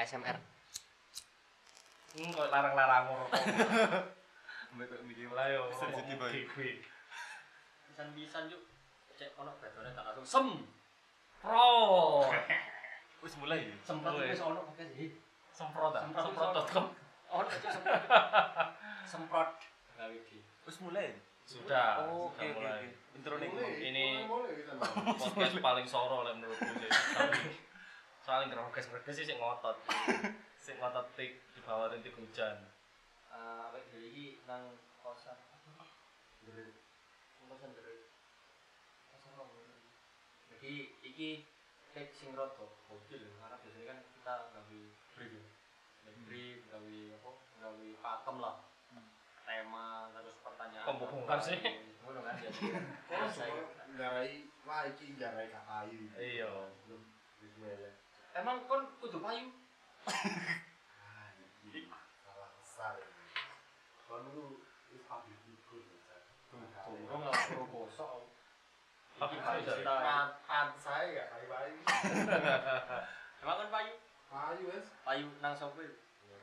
ASMR. Hmm, kok larang-larang rokok. Mbak kok mikir Lah yo. sensitif aja. Dewe. Pisan-pisan yuk. Cek ono batone tak langsung sem. Pro. Wis mulai ya. Semprot Weh. wis ono pakai sih. Semprot ah. Semprot Semprot.com. Ono cek semprot. Semprot. Gawe. Wis mulai. Sudah. Oh, sudah oke oke mulai. oke. Intro nih. Ini podcast paling soro lah menurutku sih. Tapi soalnya ngeroges-ngeroges sih sik ngotot. Sik ngotot tik di bawah rintik hujan. Eh, awake dhewe iki nang kosan. Nderet. Kosan nderet. Kosan nderet. Jadi iki tek sing rada bocil karena biasanya kan kita gawe brief. ya. Gawe brief, gawe apa? Gawe pakem lah. Tema terus pertanyaan. Pembongkar sih. Ngono kan ya. ngarai wah iki ngarai payu Iya. belum wis melek Emang kon kudu payu? ah iki salah besar ini kon lu wis public figure ya Tunggu nggak perlu bosok. Tapi pan saya gak payu payu Emang kon payu? payu wes Payu nang sopo?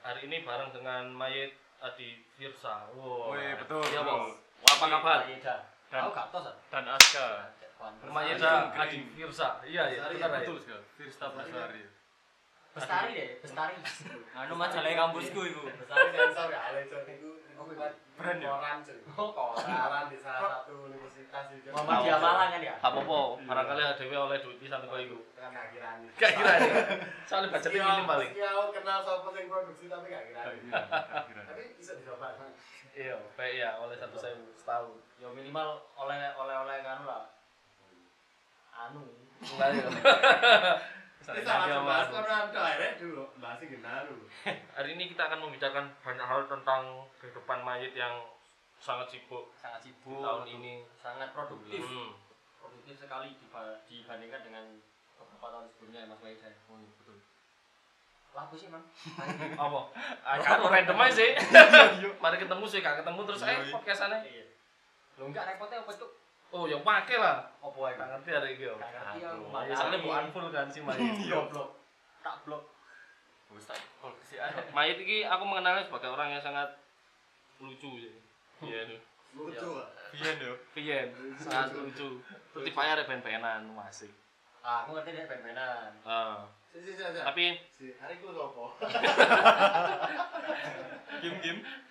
Hari ini bareng dengan Mayit Adi Firsa. Wow. Wih, betul, Iya. Bos. Apa kabar? Dan-? Dan Aska. Mayeda Adi Firsa. Iya, iya, Bestari, benar ya. betul sekali. Firsta Bestari. Bestari deh, bestari. Anu majalah kampusku iku. besar sensor ya ale cok iku iku buat Brand ya? koran cok Oh, koran. di salah satu universitas itu Muhammadiyah Malang kan ya? Apa-apa, barangkali ada dewe oleh duit pisan kok iku. kan gak kirani Gak kira nih. Soalnya budgetnya minim paling. aku kenal sapa sing produksi tapi gak kirani tapi bisa dicoba Iya, baik ya oleh satu saya setahun. Ya minimal oleh oleh oleh kan lah. Anu. Enggak ya. Kita langsung bahas koran direct dulu bahas dulu Hari ini kita akan membicarakan banyak hal tentang kehidupan mayit yang sangat sibuk sangat sibuk tahun ini. sangat produktif Hmm. produktif sekali diba- dibandingkan dengan beberapa tahun sebelumnya ya Mas Maida Oh, betul. laku sih man Apa? Ah, kan random aja sih. Mari ketemu sih, gak ketemu terus Iya, eh iya. podcastannya. iya lo enggak repotnya apa tuh Oh, yang pakai lah. apa ae Gak ngerti hari ini. Gak ngerti aku, ya, bukan full kan si mayit. goblok tak blok Wis tak kesian. Mayit ini aku mengenalnya sebagai orang yang sangat lucu sih. Iya lucu Pian yo. Pian, sangat lucu. Tipenya ada ben-benan masih. ah aku ngerti deh ben-benan Ah, si si si si tapi si hari ku. Ini Kim.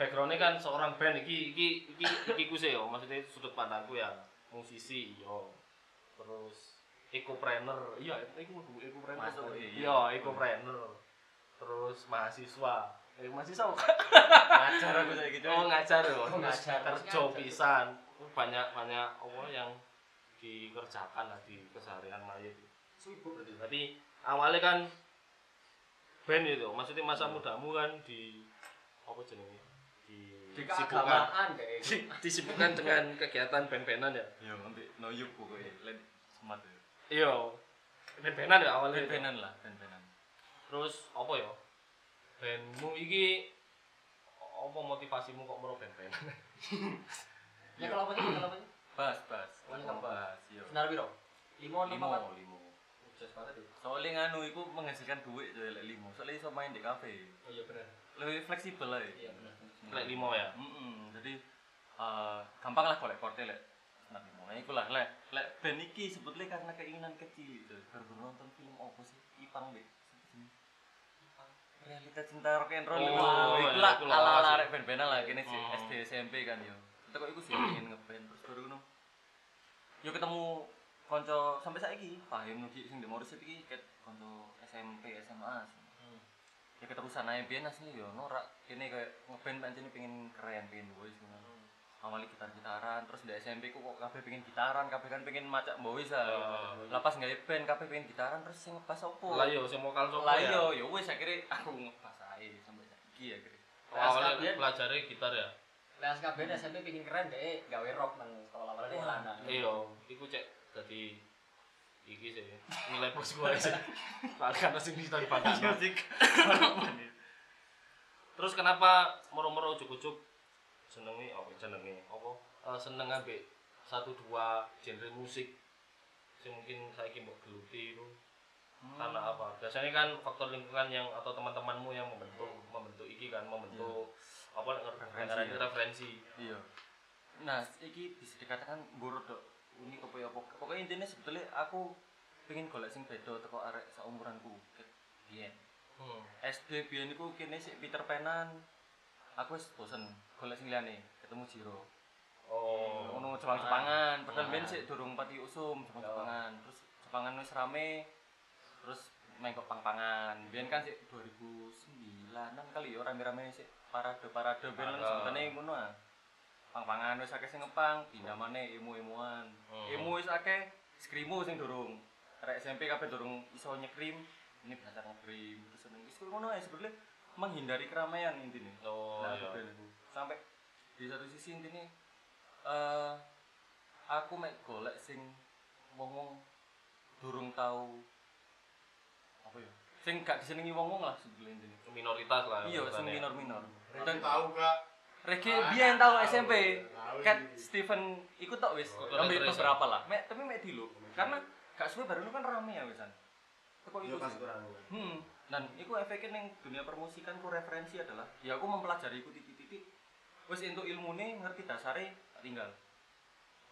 backgroundnya kan seorang band iki iki iki iki ku sih yo. Maksudnya sudut pandangku ya musisi yo. Terus ekopreneur. Iya itu mau ekopreneur Mas, atau- iya. iya ekopreneur. Terus mahasiswa. Eh mahasiswa Ngajar aku saiki oh coy. ngajar yo. Oh, terus ngajar. kerja pisan. Banyak banyak apa yang dikerjakan lah di keseharian mayit sibuk berarti. Berarti awalnya kan band itu maksudnya masa mudamu kan di apa jenenge di di sibukkan keagamaan deh di- disibukkan dengan kegiatan band-bandan ya Yo, ambek noyup pokoknya. Lain smart yo. iya band-bandan ya awalnya. Ben-benan lah, ben-benan. terus apa ya bandmu iki apa motivasimu kok mau band-bandan ya kalau apa sih kalau apa sih Bas, bas. Oh, iya, bas. Yo. senar biro Limo, empat limo. Banget Soalnya nganu iku menghasilkan duit coy lek limo. Soalnya iso main di kafe. oh iya benar Lebih fleksibel lah. iya benar lek limo ya Mm jadi eh, gampang lah kolek korte lek nah limo. Nah iku lah lek lek band iki sebetulnya karena keinginan kecil itu. Baru nonton film apa sih? Ipang deh. Realita cinta rock and roll. Oh, Oh, iya, iku lah ala-ala arek band-bandan lah kene sih. SD SMP kan yo. Kita kok iku sih pengen ngeband terus baru ngono. Yo ketemu konco sampai saiki? Fahim Nugi sing di Morris iki ket konco SMP SMA sih. ya keterusan aja biar asli yo norak ini kayak ngeband pancen pengen keren pengen boys ngono. Awalnya gitar gitaran terus di SMP ku kok kabeh pengen gitaran kabeh kan pengen macak boys ah Oh. lah pas nggak band kabeh pengen gitaran terus sing ngebas opo? Lah yo sing vokal sopo lah ya? yo yo wis akhirnya aku ngebas aja sampai saiki ya kira Oh, awalnya Sekalian. pelajari gitar ya? Lah SKB SMP pingin keren deh, gawe rock nang sekolah awalnya di iya iku cek dadi iki sih nilai bos gua sih soalnya kan sing bisa dibantah sih terus kenapa moro-moro ujuk-ujuk? Senengi apa jenenge apa? Eh, seneng ambek satu dua genre musik. Sing mungkin saiki mbok geluti itu karena apa? Biasanya kan faktor lingkungan yang atau teman-temanmu yang membentuk membentuk iki kan membentuk apa Referensi, referensi, ya. referensi. iya. Nah iki bisa dikatakan buruk dok unik apa ya pokoknya intinya sebetulnya aku pengen golek sing beda teko arek saumuranku biyen. Hmm. SD biyen iku kene sik Peter Panan aku wis bosen golek sing liyane ketemu Jiro. Oh. ngono Jepang-Jepangan padahal Ah. biyen sik durung pati usum Jepang-Jepangan terus Jepangan wis rame terus main kok pang-pangan. Biyen kan sik 2009an kali ya rame-rame sik parade-parade. Ben Ah. sebetulnya ngono ah pang-pangan wis akeh sing ngepang pindah maneh emo-emoan Hmm. emo wis akeh skrimo sing durung arek SMP kabeh durung iso nyekrim ini belajar ngekrim terus seneng wis ngono ae sebetulnya menghindari keramaian intinya Oh, nah, iya. sampai di satu sisi intinya eh aku mek golek sing wong-wong durung tahu apa ya sing gak disenengi wong-wong lah sebetulnya intinya minoritas lah. iya sing minor-minor Dan dan tahu kak. Reggae Ah, biyen tahu tahu, SMP Kat. Steven ikut tok wis terus, beberapa lah mek tapi mek dulu karena gak suwe baru kan rame ya wisan Teko Iya iku pas sih. kurang. Hmm, dan itu efeknya neng dunia permusikan ku referensi adalah ya aku mempelajari iku titik-titik wis entuk ilmune ngerti dasare tak tinggal.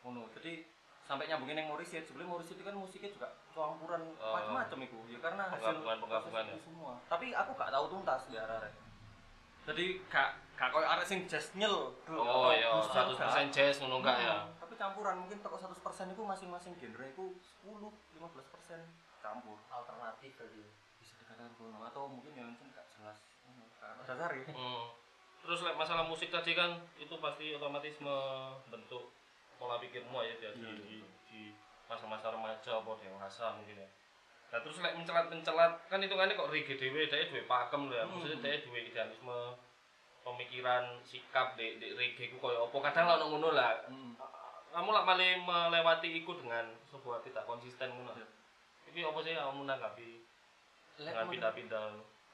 Ngono. Jadi sampai nyambungin neng Morrissey sebenarnya Morrissey itu kan musiknya juga campuran Oh. macam-macam itu ya karena hasil Penggabungan-penggabungan proses ya. semua. Tapi aku gak tahu tuntas di arah Jadi gak gak koyo arek sing jazz nyel. Oh, iya, blues nyel, 100% jazz ngono enggak ya. Hmm, Tapi campuran mungkin toko 100% itu masing-masing genre itu 10, 15% campur alternatif berarti bisa dikatakan kuno atau mungkin yang lain gak jelas Gak dasari Hmm. Terus like, masalah musik tadi kan itu pasti otomatis membentuk pola pikirmu ya di, Iya, di, di masa-masa remaja apa dewasa mungkin ya. Nah terus mencelat-mencelat kan hitungannya kok reggae dewe dia duwe pakem lho ya. Hmm. Maksudnya dia duwe idealisme pemikiran sikap di, di reggae ku koyo apa kadang lah ono ngono lah. Kamu lah malah melewati iku dengan sebuah tidak konsisten ngono. Iya. Iki apa sih kamu menanggapi dengan pindah-pindah?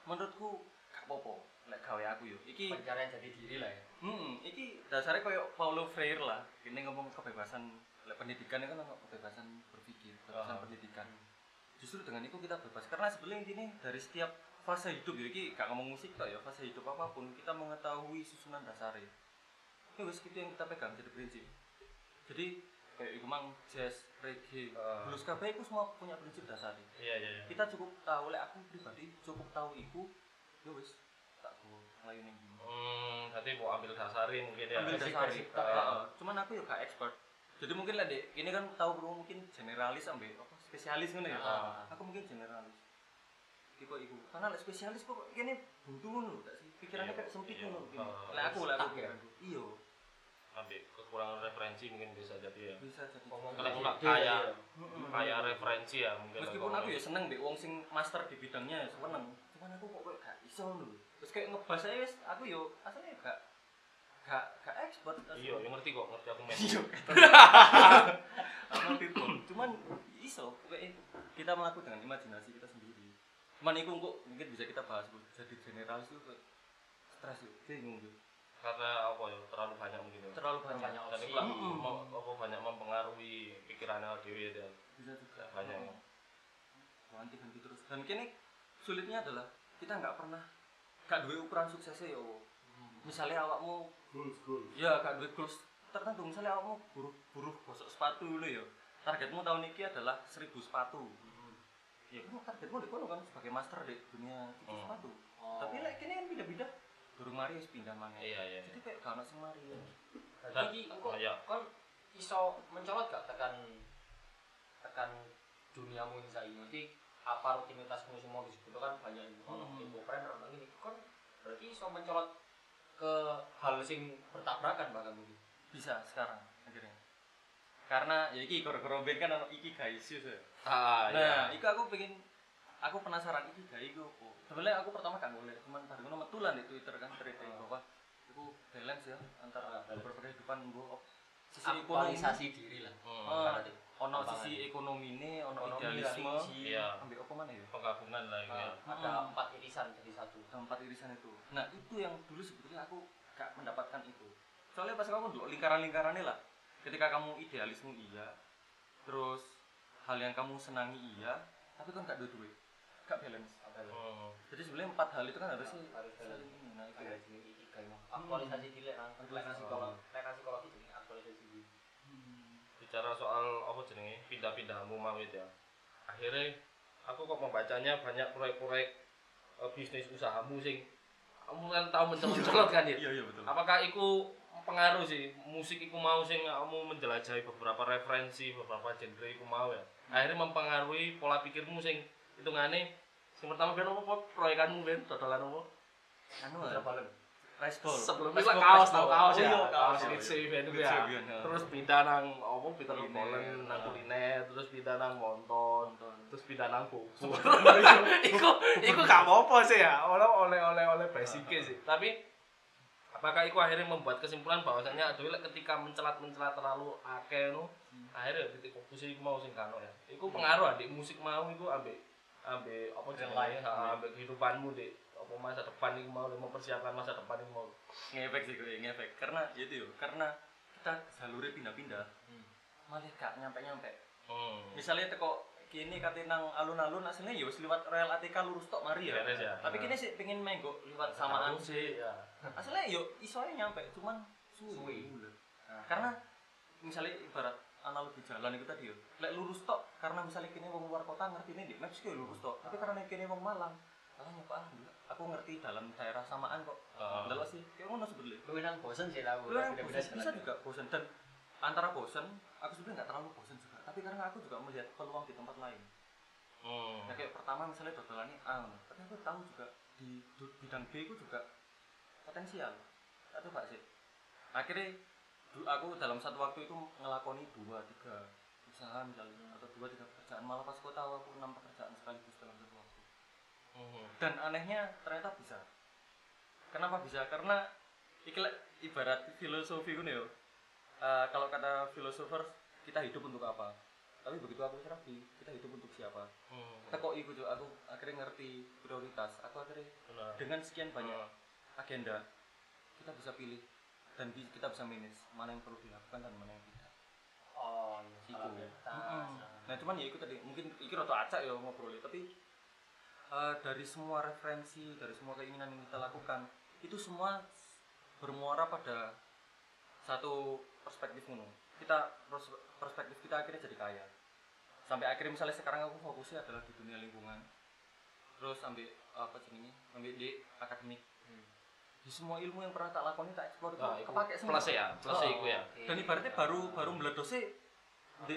menurutku gak apa-apa lek gawe aku yo iki pencarian jati diri lah ya hmm iki dasarnya koyo Paulo Freire lah ini ngomong kebebasan lek pendidikan itu kan kebebasan berpikir kebebasan Ah. pendidikan justru dengan itu kita bebas karena sebenarnya intinya dari setiap fase hidup ya iki gak ngomong musik tok ya fase hidup apa pun kita mengetahui susunan dasarnya ya wis itu yang kita pegang jadi prinsip jadi kayak itu mang jazz reggae Ah. blues kabeh itu semua punya prinsip dasar Iya iya. iya. kita cukup tahu lek aku pribadi cukup tahu iku ya wis tak go ngelayu gini Hmm, berarti mau ambil dasarin mungkin ya. ambil basic- dasar basic, tak, ah. cuman aku ya gak expert jadi mungkin lah dek ini kan tahu bro mungkin generalis ambil apa spesialis ngono ya Ah. aku mungkin generalis iki kok iku karena lek spesialis kok kene buntu ngono gak sih pikirannya Iya, kayak sempit iya. ngono Ah. lek aku lek aku Stuck ya? iya Ambil kekurangan referensi mungkin bisa jadi ya. bisa jadi ngomong Kalau nggak ya. kaya, kaya referensi ya mungkin. meskipun aku ya seneng deh wong sing master di bidangnya ya seneng cuman aku kok kayak gak iso lho terus kayak ngebahas aja wis aku yo aslinya gak gak gak expert Iya, yang ngerti kok, ngerti aku main. iya aku ngerti cuman iso. Kita melakukan dengan imajinasi kita sendiri. Cuman itu kok mungkin bisa kita bahas Bu. jadi generalis itu stres yuk bingung yuk Karena apa ya, terlalu banyak mungkin ya. terlalu banyak Banyak. Dan itu lah, apa banyak mempengaruhi pikirannya Dewi dan. Bisa juga. Banyak ya. ganti ganti terus. Dan kini sulitnya adalah kita nggak pernah gak duwe ukuran suksesnya yo. Misalnya awakmu Goals, goals. ya gak duwe goals tertentu. Misalnya awakmu buruh buruh gosok sepatu dulu ya targetmu tahun ini adalah 1000 sepatu ya kan targetmu di kono kan sebagai master di dunia Hmm. sepatu Oh. tapi lek kini kan pindah-pindah durung mari wis pindah mana Iya, iya. jadi kayak gak sing mari ya. Iki engko Oh, iya. kon iso mencolot gak tekan tekan duniamu ini saiki mesti apa rutinitasmu semua disebut kan banyak ini ono Hmm. infopreneur ono ini kon berarti iso mencolot ke hal sing bertabrakan bahkan mungkin bisa sekarang akhirnya karena ya iki koro-koro band kan ono iki guys ya Ah, Nah, iku aku pengen aku penasaran iki gawe iku opo. Sebenarnya aku pertama gak golek, cuman bar ngono metu lah di Twitter kan cerita bahwa iku balance ya antara Ah, balance. berkehidupan mbok sisi ekonomi diri lah Hmm. Ah, Berarti. ono sisi ekonomi ini, ono idealisme. Iya. ambil apa mana ya? penggabungan lah ya. Ah, ada Hmm. empat irisan jadi satu Ada empat irisan itu. Nah, itu yang dulu sebetulnya aku gak mendapatkan itu. Soalnya pas kamu dulu lingkaran-lingkarannya lah. Ketika kamu idealisme iya, terus hal yang kamu senangi iya, tapi kan gak duit duit. gak balance. Hmm. jadi sebenarnya empat hal itu kan harusnya Harus balance. saling ini. nah itu mau aktualisasi cilik nang Aktualisasi. psikologi lek psikologi jenenge aktualisasi diri. Bicara soal apa jenenge? Pindah-pindahmu mau itu ya. Akhirnya aku kok membacanya banyak proyek-proyek eh, bisnis usahamu sing kamu kan tahu mencolot kan ya? Iya iya betul. Apakah itu pengaruh sih. Musik itu mau sing kamu menjelajahi beberapa referensi beberapa genre itu mau ya. Akhirnya mempengaruhi pola pikirmu sing hitungane. Sing pertama ben apa? Proyekanmu ben dodolan apa? Anu lah balen rice sebelumnya Rice kan ball, kaos tau kaos Oh, ya. iya, kaos iya, Mitsu iya. event itu Mitsu ya. event, ya. terus pindah nang apa? Peter Kuliner, Bolen nang ah. kuliner terus pindah nang monton terus pindah nang buku iku iku gak apa-apa sih ya. Oleh oleh oleh oleh basic sih. Tapi apakah iku akhirnya membuat kesimpulan bahwasanya aduh lek ketika mencelat mencelat terlalu akeh nu akhirnya titik fokus iku mau sing kano ya. Iku pengaruh adik musik mau iku ambek ambek apa jenenge? ha, ambek kehidupanmu di apa masa depan iku mau mempersiapkan masa depan iku mau. Ngefek sih gue ngefek. Karena ya itu yo karena kita jalurnya pindah-pindah. Malah gak nyampe-nyampe. Hmm. misalnya teko kini kate nang alun-alun aslinya ya wis liwat rel ATK lurus tok mari ya. Ya. tapi kini sih pengen menggo liwat samaan Tahu sih ya aslinya yo iso ae nyampe cuman suwi Suwi. Nah, karena misalnya ibarat analogi jalan itu tadi yo lek lurus tok karena misalnya kini wong luar kota ngerti ini di maps ki lurus tok. Tapi karena kini wong Malang makanya pak aku ngerti dalam daerah samaan kok. Delok sih kayak ngono sebenarnya. Lu nang bosen sih lah lu yang bosen bisa juga bosen. Dan antara bosen aku sebenarnya nggak terlalu bosen juga. Tapi karena aku juga melihat peluang di tempat lain. Hmm. ya kayak pertama misalnya dodolannya A tapi aku tahu juga di bidang B itu juga potensial. Tak coba sih akhirnya aku dalam satu waktu itu ngelakoni dua tiga usaha misalnya atau dua tiga pekerjaan. Malah pas aku tahu aku enam pekerjaan sekaligus dalam satu waktu. Hmm. dan anehnya ternyata bisa. Kenapa bisa? Karena iki lek ibarat filosofi gue yo. Eh, kalau kata filosofer kita hidup untuk apa? Tapi begitu aku rapi kita hidup untuk siapa? Hmm. teko iku Jo, aku akhirnya ngerti prioritas. Aku akhirnya Benar. dengan sekian banyak Hmm. Agenda kita bisa pilih dan kita bisa manage mana yang perlu dilakukan dan mana yang tidak oh iya. Mm-mm. Nah cuman ya itu tadi mungkin iki rada acak ya ngobrolnya tapi eh, dari semua referensi dari semua keinginan yang kita lakukan itu semua bermuara pada satu perspektif ngono. Kita pers- perspektif kita akhirnya jadi kaya. Sampai akhirnya misalnya sekarang aku fokusnya adalah di dunia lingkungan. Terus ambil apa sih ini? Ambil di akademik. Di semua ilmu yang pernah tak lakoni tak eksplor itu Nah, iku kepake semua. plus ya, plus Oh. iku ya. Dan ibaratnya baru baru meledosnya di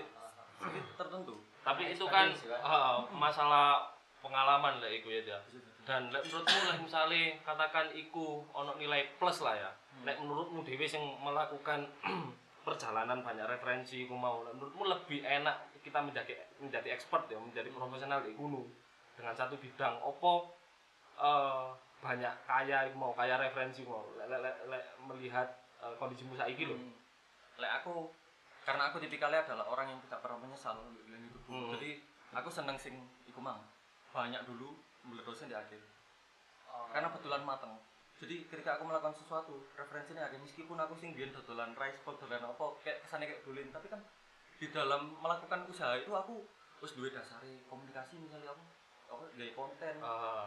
tertentu. Tapi Nah, itu kan ah, masalah pengalaman lah iku ya dia. Dan lek menurutmu lah misalnya katakan iku ono nilai plus lah ya. Lek menurutmu dewe sing melakukan perjalanan banyak referensi iku mau lek menurutmu lebih enak kita menjadi menjadi expert ya, menjadi profesional di gunung dengan satu bidang opo eh, banyak kaya mau kaya referensi mau lek lek, lek- lek melihat eh, kondisimu saiki lho. Hmm. Lek aku karena aku tipikalnya adalah orang yang tidak pernah menyesal untuk itu. Hmm. Jadi aku seneng sing iku mang. Banyak dulu meledosnya di akhir. Oh. Karena betulan mateng. Jadi ketika aku melakukan sesuatu, referensinya akhir meskipun aku sing biyen dodolan rice bowl dodolan apa kayak kesannya kayak dolin, tapi kan di dalam melakukan usaha itu aku terus duwe dasari komunikasi misalnya aku aku gaya konten, Eh,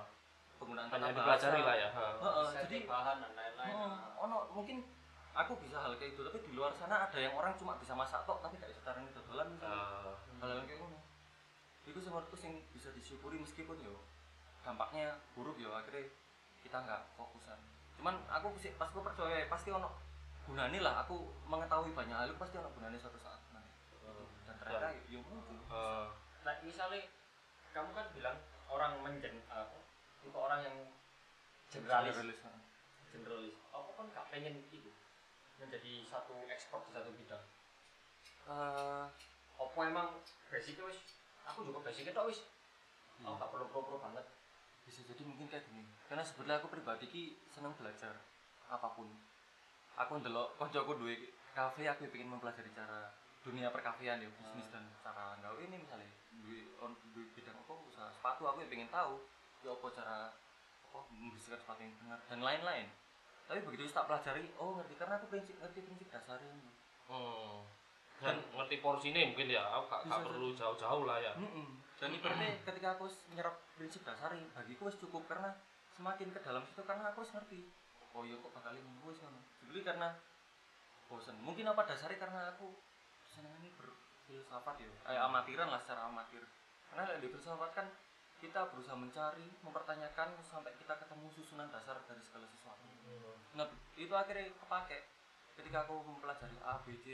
penggunaan banyak dipelajari bahasa. lah ya. Heeh, Setting jadi bahan dan lain-lain. Oh, ono mungkin aku bisa hal kayak itu tapi di luar sana ada yang orang cuma bisa masak tok tapi gak bisa taruh dodolan misalnya. Eh, hal yang kayak ngono. Itu menurutku sing bisa disyukuri meskipun yo dampaknya buruk yo akhirnya kita nggak fokusan. Cuman aku sih pas aku percaya pasti ono gunanya lah. Aku mengetahui banyak hal pasti ono gunanya suatu saat. Nanti dan ternyata yo mungkin eh, nah misalnya kamu kan bilang orang menjen apa tipe orang yang generalis. Generalis, generalis. Aku kan gak pengen itu menjadi satu ekspor di satu bidang. Eh, apa emang basicnya wis? Aku juga basicnya tok wis. Aku gak perlu pro-pro banget. Bisa jadi mungkin kayak gini. Karena sebetulnya aku pribadi ki seneng belajar apa pun. Aku ndelok koncoku duwe kafe aku pengen mempelajari cara dunia perkafean ya bisnis dan cara nggawe ini misalnya. On duwe bidang apa usaha sepatu aku yang pengen tahu ya apa cara apa membersihkan sepatu yang benar dan lain-lain. Tapi begitu tak pelajari oh ngerti. Karena aku prinsip ngerti prinsip dasar ini. Hmm. Dan ngerti porsinya mungkin ya, aku gak, gak perlu jauh-jauh lah ya. Mm-mm. dan ibaratnya ketika aku wis nyerap prinsip dasar ini bagiku wis cukup karena semakin ke dalam situ karena aku ngerti. Oh iya kok bakal ini wis ngono. Jadi karena bosen. Mungkin apa dasarnya? Karena aku seneng ini berfilsafat ya. Kayak amatiran lah secara amatir. Karena di filsafat kan kita berusaha mencari mempertanyakan sampai kita ketemu susunan dasar dari segala sesuatu. Nah itu akhirnya kepake. Ketika aku mempelajari A, B, C,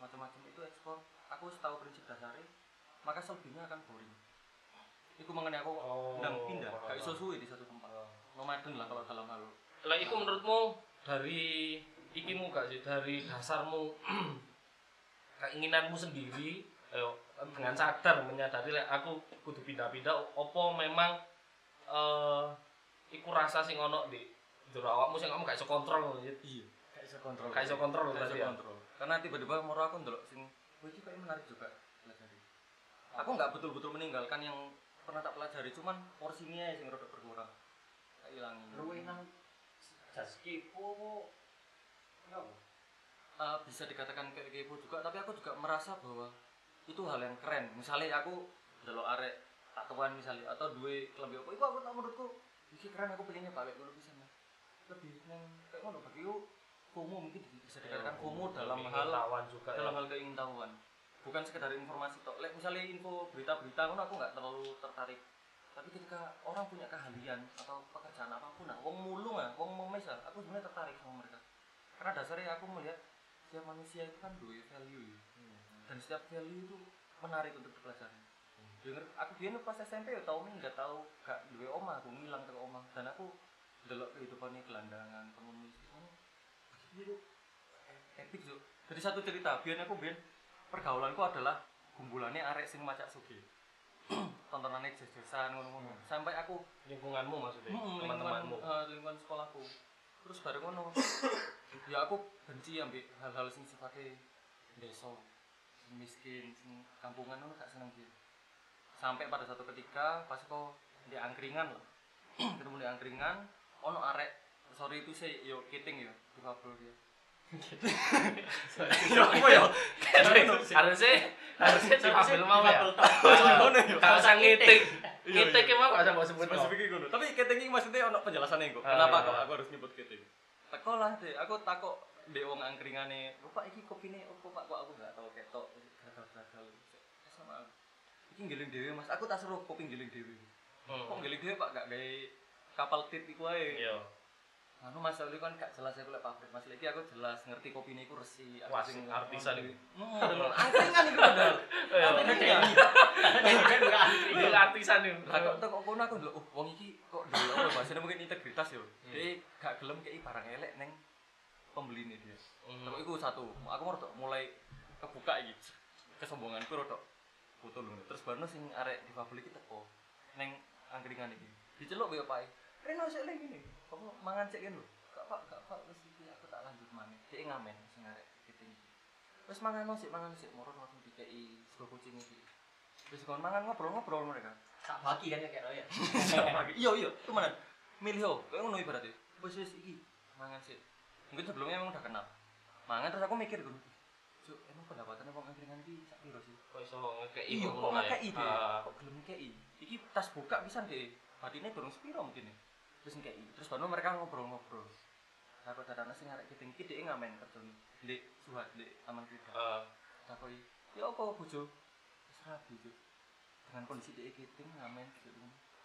macam-macam itu ekspor. Aku harus tahu prinsip dasarnya maka selebihnya akan boring. Itu mengenai aku Oh. ndang pindah. gak iso suwe di satu tempat. Nomaden lah kalau dalam hal. Lah iku menurutmu dari ikimu gak sih? Dari dasarmu keinginanmu sendiri ayo dengan sadar menyadari lek aku kudu pindah-pindah opo memang eh iku rasa sing ono di jero awakmu sing kamu gak iso kontrol ngono ya. iya gak iso kontrol. Gak iso kontrol Gak iso ya. kontrol. Karena tiba-tiba moro aku ndelok sing wah iki kayak menarik juga pelajari aku nggak betul-betul meninggalkan yang pernah tak pelajari cuman porsinya sing rada berkurang. Tak ilangin luwe nang jas kipo apa? Eh, bisa dikatakan kayak kepo juga tapi aku juga merasa bahwa itu hal yang keren. Misalnya aku delok arek tatoan misalnya atau duwe klambi apa itu aku tak menurutku iki keren aku pengennya balik dulu bisa lebih yang kayak ngono bagi aku FOMO mungkin bisa dikatakan FOMO dalam hal tawan juga dalam ya. hal keingintahuan. Bukan sekedar informasi tok. Lek misalnya info berita-berita ngono aku nggak terlalu tertarik. Tapi ketika orang punya keahlian atau pekerjaan apa pun nah wong mulung ah wong memes ah aku sebenarnya tertarik sama mereka. Karena dasarnya aku melihat setiap manusia itu kan dua value ya. Dan setiap value itu menarik untuk dipelajari. Dengar, aku dia pas SMP ya tau nggak tahu gak dua oma aku ngilang ke oma dan aku delok kehidupannya gelandangan pengemis oh, itu epic jadi satu cerita biar aku biar pergaulanku adalah kumpulannya arek sing macak sugi tontonannya jes-jesan ngono-ngono. Sampai aku lingkunganmu maksudnya Hmm, teman-temanmu. lingkungan, eh, lingkungan sekolahku. Terus bareng ngono. Ya aku benci ambil hal-hal sing sifatnya desa miskin kampungan ngono gak seneng dia sampai pada satu ketika pas kok di angkringan lah ketemu di angkringan ono arek sorry itu sih yo kiting yo di kabel dia. Ya apa ya harusnya harusnya diambil mau ya? Yo ngitik Iya, ngitik iya. emang gak usah mbok sebut. Tapi keting iki maksudnya ono penjelasannya kok. Ah, Kenapa iya. kok aku harus nyebut keting? Teko lah deh, aku takok dek wong angkringane. Bapak iki kopine opo Pak kok aku gak tau ketok gagal-gagal. Sama aku. Iki ngiling dhewe Mas. Aku tak seru kopi ngiling dhewe. Kok ngiling dhewe Pak gak gawe kapal tit iku ae. iya Anu Mas Oli kan gak jelas aku lek pabrik. Mas iki aku jelas ngerti kopine iku resi. aku sing artisan iki. Hmm, angkringan iku padahal. Iya. Angkringan. itu artisan itu Lah kok kok kono aku ndelok, oh wong iki kok ndelok apa bahasane mungkin integritas yo. Hmm. Dia gak gelem kei barang elek neng pembeline dia. Hmm. Tapi iku satu, aku mau mulai kebuka iki. Kesombonganku rada foto lho. Terus baru sing arek difabel iki teko neng angkringan iki. Diceluk yo Pak. Reno sik lek ngene. Apa mangan sik kene lho. Kak Pak, Kak Pak wis iki aku tak lanjut maneh. Dia ngamen sing arek kiting. Wis mangan sik, mangan sik, moro langsung dikei sego kucing iki. Wis kon mangan ngobrol-ngobrol mereka. tak bagi kan ya kayak ya iya iya itu mana milih ho kayak ngono ibaratnya wis wis iki mangan sih mungkin sebelumnya emang udah kenal mangan terus aku mikir gue Cuk, emang pendapatannya wong angkringan iki sak piro sih? kok iso ngekei Iya, kok ngekei deh. Ah. Kok gelem ngekei? Iki tas buka pisan deh. Batine durung sepiro mungkin ya. Terus ngekei. Terus baru mereka ngobrol-ngobrol. Aku dadane sing arek kiting iki dhek ngamen kerja Ndek suhat, ndek aman kita. Ah. Takoki, "Ya apa bojo?" Wis rabi, Cuk. Dengan kondisi dhek kiting ngamen gitu.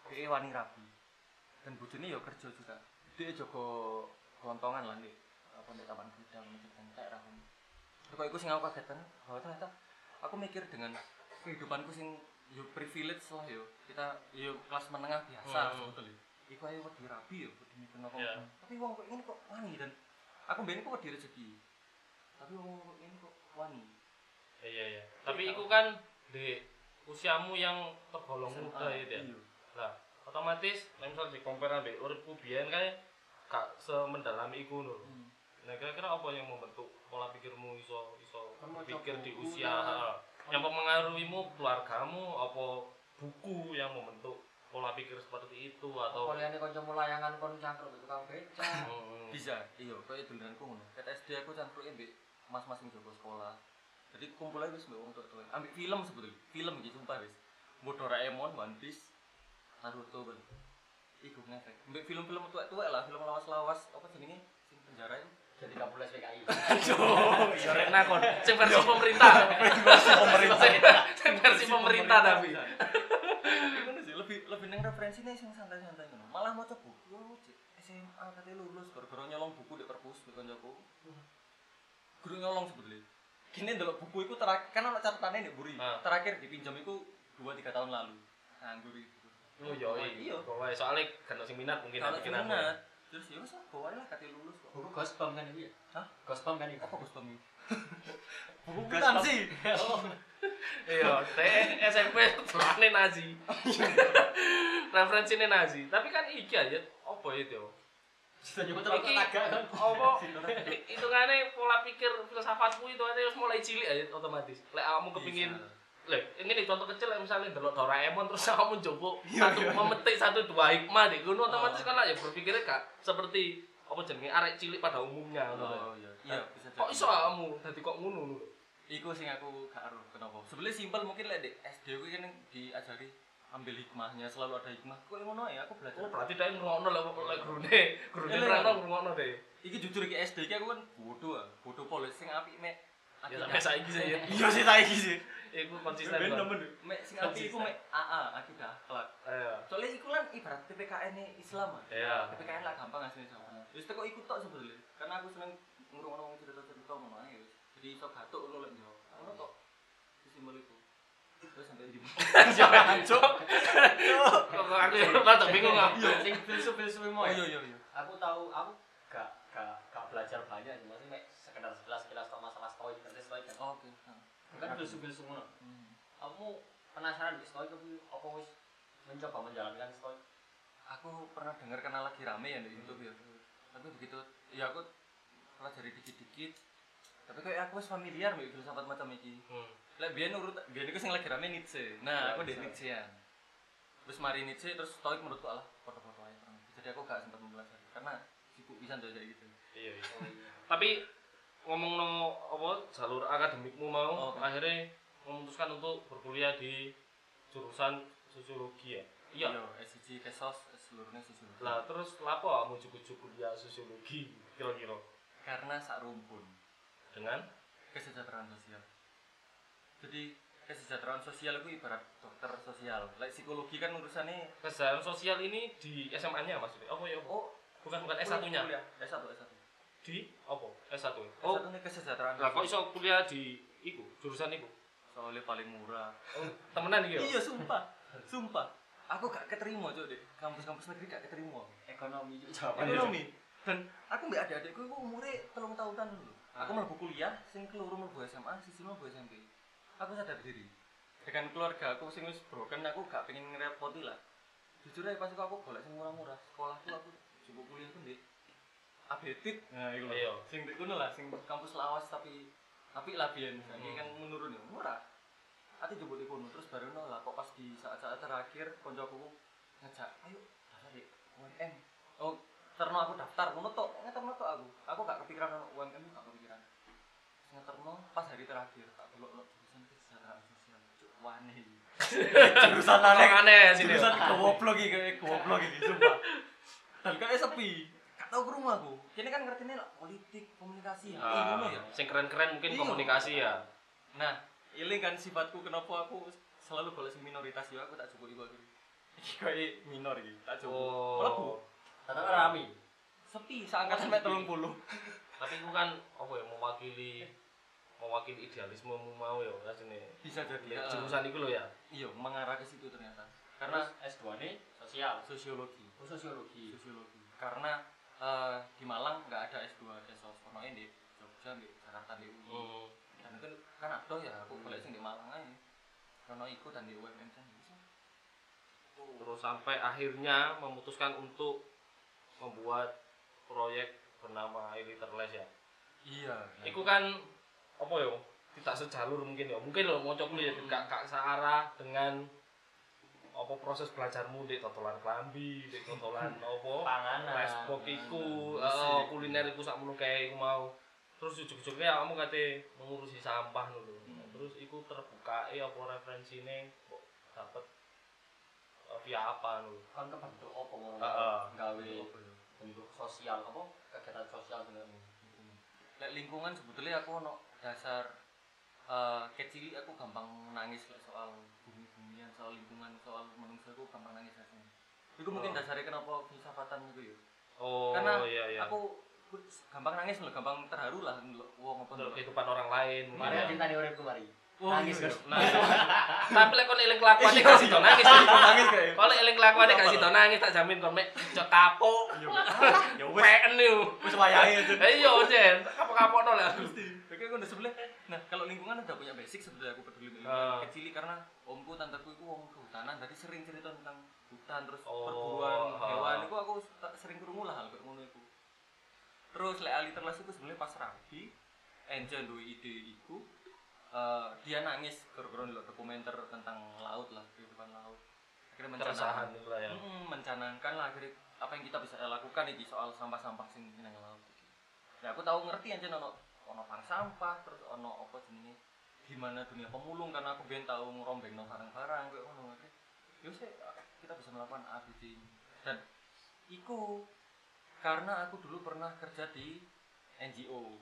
Dhek wani rabi. Dan bojone ya kerja juga. Dhek jaga kelontongan lah ndek macam kayak ra ngono. Terus kok iku sing aku kaget banget. Bahwa ternyata aku mikir dengan kehidupanku sing yo privilege lah yo. Kita yo kelas menengah biasa Hmm. sebetulnya. Iku ayo wedi rabi yo, wedi mikir apa. Iya. Tapi wong kok ini kok wani dan aku mbene kok wedi rezeki. Tapi wong kok ini kok wani. Iya iya. Tapi iku kan di usiamu yang tergolong muda ya. Iya. Lah, otomatis misal di compare ambek uripku biyen kae gak semendalami iku lho. Hmm. Nah, kira-kira apa yang membentuk pola pikirmu iso iso Kamu pikir di usia ha. yang mempengaruhimu keluargamu apa buku yang membentuk pola pikir seperti itu atau Kuliahnya kanca layangan kon cangkruk itu tukang beca. Hmm. Bisa, iya, kayak dolenanku ngono. Ket SD aku cangkruke mbek mas-mas sing jaga sekolah. Jadi kumpul aja wis mbek wong tua-tua. Ambek film sebetulnya, film iki sumpah wis. Mbok Doraemon, One Piece, Naruto ben. Iku ngefek. Mbek film-film tuwek-tuwek lah, film lawas-lawas apa jenenge? Sing penjara itu. Jadi Kapolres PKI. Ya rena kon. Sing versi pemerintah. Versi pemerintah. Sing versi pemerintah tapi. Ngono sih, lebih lebih nang referensine sing santai-santai ngono. Malah maca buku SMA kate lulus gara-gara nyolong buku di perpus di koncoku. Guru nyolong sebetulnya. Kini ndelok buku iku terakhir kan ono catatane nek buri. Ah. Terakhir dipinjam iku 2 3 tahun lalu. Nganggur itu. Oh iya Iya. Bawa soalnya kan sing minat mungkin Kalau minat, terus ya wis bawa lah kate lulus kok. Buku Gospam kan itu ya? Hah? Gospam kan itu? Apa Gus Tommy? Buku Gospam. sih. Iya, teh SMP terane Nazi. Referensinya Nazi. Tapi kan iki aja apa itu? Nyoba terlalu Iki apa itu kan pola pikir filsafatku itu aja harus mulai cilik aja otomatis. Lek kamu kepingin Lek, ini contoh kecil lah misalnya delok Doraemon terus kamu coba satu memetik satu dua hikmah di gunung otomatis kan lah ya berpikirnya kak seperti apa jenenge arek cilik pada umumnya ngono. Oh iya. Iya, bisa Kok iso kamu dadi kok ngono lho. Iku sing aku gak ero kenapa. Sebenarnya simpel mungkin lek di SD kuwi kan diajari ambil hikmahnya, selalu ada hikmah. Kok ngono ya, aku belajar. Oh, berarti dia ngrungokno lek lek grune, grune Iya, iya. ngrungokno deh. Iki jujur iki SD iki aku kan bodoh ah, bodoh polis sing apik mek Ya sampai saiki sih ya. Iya sih saiki sih. Iku konsisten. Ben nemen. Mek sing apik iku mek AA, akidah akhlak. Iya. Soalnya iku kan ibarat PPKN -nya Islam ah. Iya. PPKN lah gampang asline sama. Wis teko ikut tok sebetulnya. Karena aku seneng ngurung wong cerita-cerita ngono ae wis. Jadi iso gatuk ngono lek yo. Ngono tok. Simbol iku. Terus sampai di Cok. Kok aku ya rada bingung ah. Sing filsuf-filsuf Oh mau iya ya? iya iya. Aku tahu, aku gak gak gak belajar banyak sih, maksudnya mek sekedar sekilas sekilas tau masalah stoik, ngerti stoik kan? Oh, Oke. Filsuf-filsuf ngono. Hmm. Kamu penasaran di stoik apa apa wis mencoba menjalankan stoik? Aku pernah dengar karena lagi rame ya di YouTube ya. Tapi begitu ya aku pelajari dikit-dikit. Tapi kayak aku wis familiar mbek filsafat macam iki. Hmm. Lah biyen urut biyen iku sing lagi rame Nietzsche. Nah, Ya, aku di bisa. Nietzschean. Terus mari Nietzsche terus stoik menurutku alah foto-foto aja. Jadi aku gak sempat mempelajari karena sibuk bisa kayak gitu. Iya, iya. Iya. Tapi ngomong no apa jalur akademikmu mau oke. akhirnya memutuskan untuk berkuliah di jurusan sosiologi ya. Iya. SCG Kesos seluruhnya sosiologi. Lah terus lapo kamu cukup kuliah sosiologi kira-kira karena sak rumpun dengan kesejahteraan sosial. Jadi kesejahteraan sosial itu ibarat dokter sosial. Like psikologi kan urusannya kesejahteraan sosial ini di SMA-nya maksudnya. Oh ya, oh bukan bukan S1-nya. kuliah. S1 S1. Di apa? S1. Oh, Oh, S1 ini kesejahteraan. lah kok iso kuliah di iku, jurusan iku? soalnya paling murah. Oh, temenan iki ya? Iya, sumpah. Sumpah. Aku gak keterima, Cuk, di kampus-kampus negeri gak keterima. Ekonomi juga jawabannya. Ekonomi. Dan aku mbak adik-adikku itu umurnya telung tahunan dulu. Aku Ah. mlebu kuliah, sing keluru mlebu SMA, sisi mlebu SMP. Aku sadar diri. Dengan keluarga aku sing wis broken, aku gak pengen ngerepoti lah. Jujur aja pas iku aku golek sing murah-murah. Sekolahku aku coba kuliah ku ndek Abetit. Nah, iku lho. Iya. Sing ndek kono lah, sing kampus lawas tapi tapi lah biyen. Saiki Hmm. kan menurun ya, murah. Ati coba di kono terus baru lah kok pas di saat-saat terakhir koncoku ngajak, "Ayo daftar di UMM." Oh, terno aku daftar ngono tok, ngeterno tok aku. Aku gak kepikiran ono UMM gak kepikiran. Ngeterno pas hari terakhir tak delok-delok jurusan kesejahteraan sosial. Cuk, wani. jurusan aneh aneh sini. Jurusan goblok iki goblok iki sumpah. Dan kayak sepi. Gak tau ke rumah aku. Kini kan ngertinya lah politik, komunikasi. Ah, ngono ya. sing keren-keren mungkin Iya. komunikasi ya. Nah, ini kan sifatku kenapa aku selalu sing minoritas ya aku tak iku akhirnya. Iki kayak minor iki, tak. Mlebu. Oh. Tetap rame. Sepi, seangkatan mek 30. Tapi itu kan apa ya mewakili mewakili idealismemu mau ya asline. Bisa jadi. Ya, ya. jurusan itu lo ya. Iya, mengarah ke situ ternyata. Karena Karena S2 ini sosial. sosiologi. Oh, sosiologi. Sosiologi. Karena eh, di Malang nggak ada S2 Esos, ono di Jogja, di Jakarta, di UI. Hmm. Dan itu kan ada ya, aku boleh sing di Malang aja. Karena ikut dan di UMM kan bisa. Terus sampai akhirnya memutuskan untuk membuat proyek bernama Illiterless ya. Iya. Iku kan apa ya? Tidak sejalur mungkin ya. Mungkin lo mau kuliah Hmm. gak gak searah dengan apa proses belajarmu di totolan klambi, di totolan apa Panganan. Resbok iku, eh, kuliner iku sak kayak iku mau. Terus ujug-ujugnya kamu kate mengurusi sampah dulu. Hmm. Terus iku terbuka apa referensine kok dapat eh, via apa lu kan kebentuk apa ngono Heeh. gawe bentuk sosial apa kegiatan sosial sebenarnya lek lingkungan sebetulnya aku ono dasar eh kecil aku gampang nangis lek soal bumi-bumian soal lingkungan soal manusia aku gampang nangis rasanya itu mungkin Oh. dasarnya kenapa filsafatan itu ya oh karena iya iya aku gampang nangis loh gampang terharu lah wong apa kehidupan orang lain mari mungkin ya. cinta nih uripku mari Wah, nangis iya, Gus Nah, tapi lek kon eling kelakuane gak sido nangis. nangis kayak Kalau eling kelakuane gak sido nangis tak jamin kon mek cok kapok. ya wes Peken niku. wes wayahe Eh iya, Jen. Kapok-kapokno lah. Aku udah sebelah. Nah, kalau lingkungan udah punya basic sebetulnya aku peduli dengan Ah. kecil karena omku tanteku itu wong kehutanan, jadi sering cerita tentang hutan terus Oh, perburuan ah. hewan itu aku sering krungu lah hal kayak ngono iku. Terus lek ali terlas itu sebenarnya pas rabi, Enja duwe ide iku eh, dia nangis gara-gara dokumenter tentang laut lah, kehidupan laut. Akhirnya mencanangkan, itu lah ya. Mm, mencanangkan lah akhirnya apa yang kita bisa lakukan iki soal sampah-sampah sing nang laut. Nah, aku tahu ngerti aja ono ono bank sampah terus ono apa jenenge gimana dunia pemulung karena aku ben tahu ngerombeng barang-barang kayak ngono oke. Ya kita bisa melakukan A B C dan iku karena aku dulu pernah kerja di NGO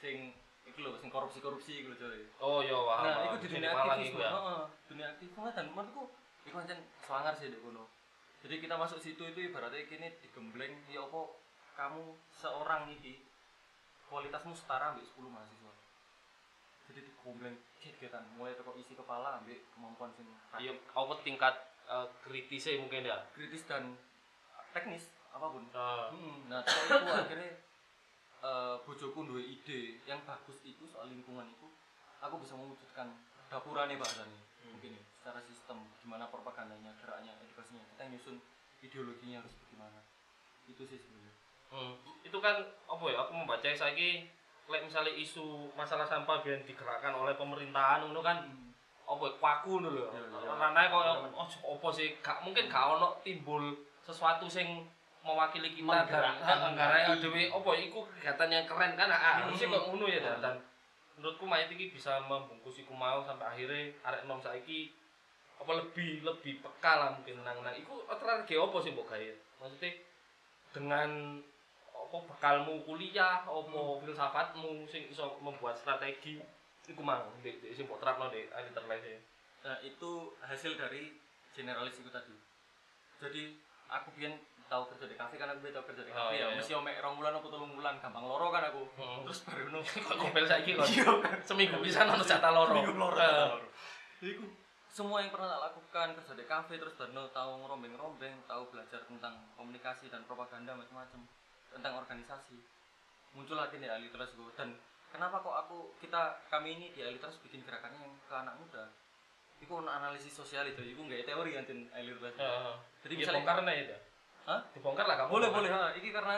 sing iku lho sing korupsi-korupsi iku lho coy. Oh iya, wah. Nah, itu di dunia aktivisme, iku ya. heeh, dunia aktivisme dan menurutku iku pancen selangar sih kono. Jadi kita masuk situ itu ibaratnya kini digembleng ya apa kamu seorang ini kualitasmu setara ambil 10 mahasiswa. Jadi digembleng kegiatan mulai teko isi kepala ambil kemampuan sing Iya, apa tingkat eh, kritisnya mungkin ya. kritis dan teknis apa pun. Nah, Hmm, nah itu akhirnya eh bojoku duwe ide yang bagus itu soal lingkungan itu aku bisa mewujudkan dapurane bahasanya mungkin ya secara sistem gimana propagandanya geraknya edukasinya kita nyusun ideologinya harus bagaimana itu sih sebenarnya hmm. itu kan apa ya? Aku membaca saiki lek misalnya isu masalah sampah biar digerakkan oleh pemerintahan ngono kan apa ya, kwaku. Iya, iya. Ranane koyo oh, apa sih gak mungkin gak ono timbul sesuatu sing mewakili kita dan menggerakkan. dhewe apa iku kegiatan yang keren kan ah, harusnya Hmm. kok ngono ya dan, dan menurutku mayit iki bisa membungkus iku mau sampai akhirnya arek nom saiki apa lebih lebih peka lah mungkin nang nang iku strategi apa sih mbok gawe maksudnya dengan apa bekalmu kuliah apa filsafatmu sing iso membuat strategi? Iku mang di, di sing mbok terapno di ahli terlese nah itu hasil dari generalis itu tadi. Jadi aku biyen tahu kerja di kafe kan aku tahu kerja di Oh, kafe iya, ya. iya. mesti omek rong bulan apa telung bulan gampang loro kan aku. Hmm. terus baru nu kok ngopel saiki Iya, kan? seminggu bisa nonton jatah loro. Seminggu loro. Iku semua yang pernah tak lakukan kerja di kafe terus baru tahu ngerombeng-rombeng, tahu belajar tentang komunikasi dan propaganda macam-macam tentang organisasi. Muncul lagi di Aliteras gue dan kenapa kok aku kita kami ini di Aliteras bikin gerakannya yang ke anak muda? Ono analisis sosial itu, iku nggak teori kan Aliteras. eh, Jadi ya, misalnya bongkar nih ya Hah? dibongkar lah kamu boleh boleh ha. Iki karena